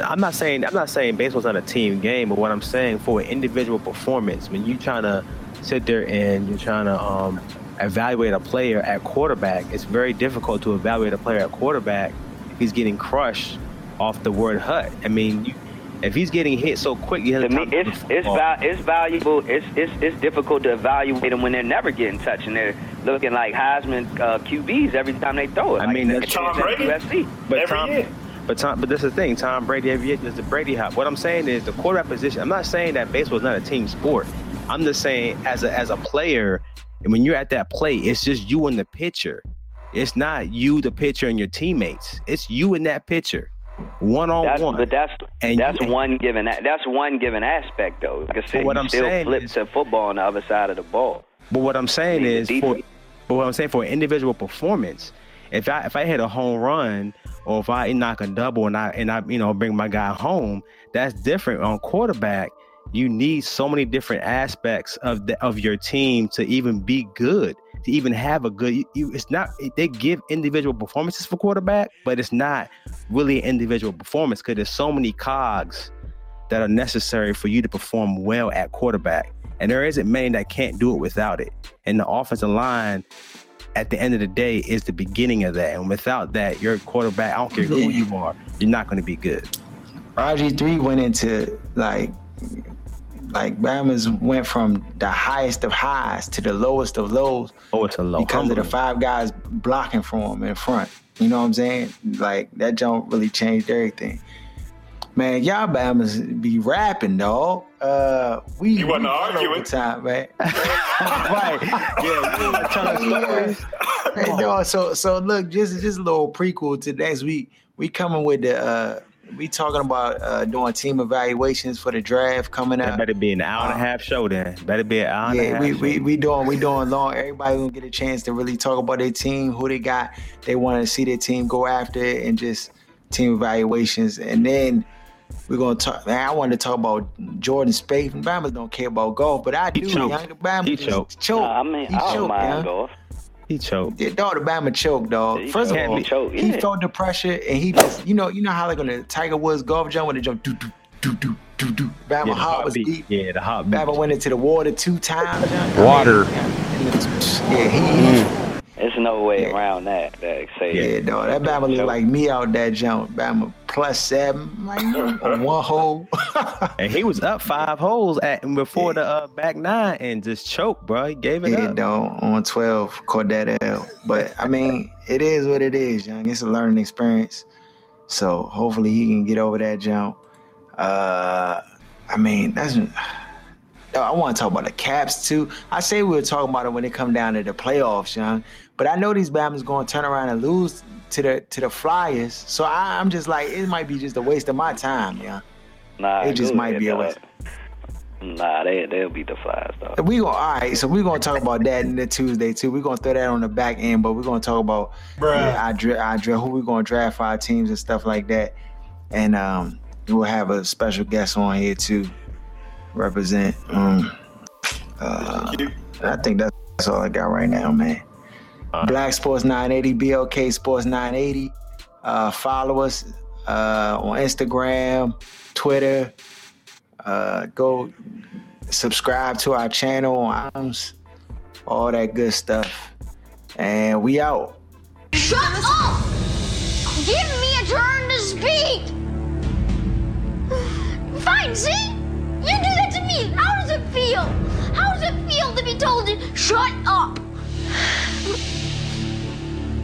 I'm not saying I'm not saying baseball's not a team game, but what I'm saying for an individual performance, when you're trying to sit there and you're trying to um, evaluate a player at quarterback, it's very difficult to evaluate a player at quarterback if he's getting crushed off the word hut. I mean, you, if he's getting hit so quick, you to me, it's it's, val- it's valuable. It's, it's it's difficult to evaluate them when they're never getting touched and they're looking like Heisman uh, QBs every time they throw it. I like mean, the that's Tom Brady. But Every Tom, year. But Tom, but this is the thing. Tom Brady every year does the Brady hop. What I'm saying is the quarterback position. I'm not saying that baseball is not a team sport. I'm just saying as a as a player, and when you're at that plate, it's just you and the pitcher. It's not you, the pitcher, and your teammates. It's you and that pitcher, one on one. but that's And that's you- one given that's one given aspect though. Like I said, what I'm still saying flip is- football on the other side of the ball. But what I'm saying is for but what I'm saying for an individual performance, if I if I hit a home run or if I knock a double and I and I you know bring my guy home, that's different. On quarterback, you need so many different aspects of the of your team to even be good, to even have a good. You, you, it's not they give individual performances for quarterback, but it's not really individual performance because there's so many cogs that are necessary for you to perform well at quarterback. And there isn't many that can't do it without it. And the offensive line, at the end of the day, is the beginning of that. And without that, your quarterback, I don't care who you are, you're not going to be good. RG three went into like like Bama's went from the highest of highs to the lowest of lows Oh, it's a low. because of the five guys blocking for him in front. You know what I'm saying? Like that don't really changed everything. Man, y'all Bama's be rapping, dog. Uh, we You wasn't we all arguing. over time, man. right. Yeah, you like telling stories. Hey, dog, so so look, just just a little prequel to next week. We coming with the uh we talking about uh doing team evaluations for the draft coming That up. better be an hour and a half show then. Better be an hour and a Yeah, half. we, show. we we doing we doing long. Everybody gonna get a chance to really talk about their team, who they got. They want to see their team go after it, and just team evaluations. And then we're gonna talk. Man, I wanted to talk about Jordan Spieth. And Bama don't care about golf, but I He do. choked. Young. Bama He choked. choked. Nah, I mean, he I don't choked, mind young. golf. he choked. Yeah, dog, the Bama choke, dog. He First of all, he choked, he yeah. felt the pressure, and he just, you know, you know how like on the Tiger Woods golf jump when they jump, do do do do do do. Bama Yeah, heart was beat. deep. Yeah, the hot. Bama went into the water two times. young. Water. And it's- Yeah, he. Mm. There's no way Yeah. around that. That say Yeah, dog. That Bama look like me out that jump. Bama plus seven, like on one hole. And he was up five holes at before the uh, back nine and just choked, bro. He gave it yeah, up. dog. On twelve, caught that L. But I mean, it is what it is, young. It's a learning experience. So hopefully he can get over that jump. Uh, I mean, that's. I want to talk about the Caps too. I say we were talking about it when it come down to the playoffs, young. But I know these Bama's going to turn around and lose to the to the Flyers. So I, I'm just like, it might be just a waste of my time, yeah. Nah, It just might be a waste. Nah, they they'll beat the Flyers though. We go all right. So we're gonna talk about that in the Tuesday too. We're gonna throw that on the back end, but we're gonna talk about yeah, our, dra- our dra- who we're gonna draft for our teams and stuff like that. And um, we'll have a special guest on here too, represent. Um, uh, I think that's all I got right now, man. Black Sports 980, BLK Sports 980. Uh, follow us uh, on Instagram, Twitter. Uh, go subscribe to our channel on iTunes, all that good stuff. And we out. Shut up! Give me a turn to speak! Fine, see? You do that to me. How does it feel? How does it feel to be told to shut up?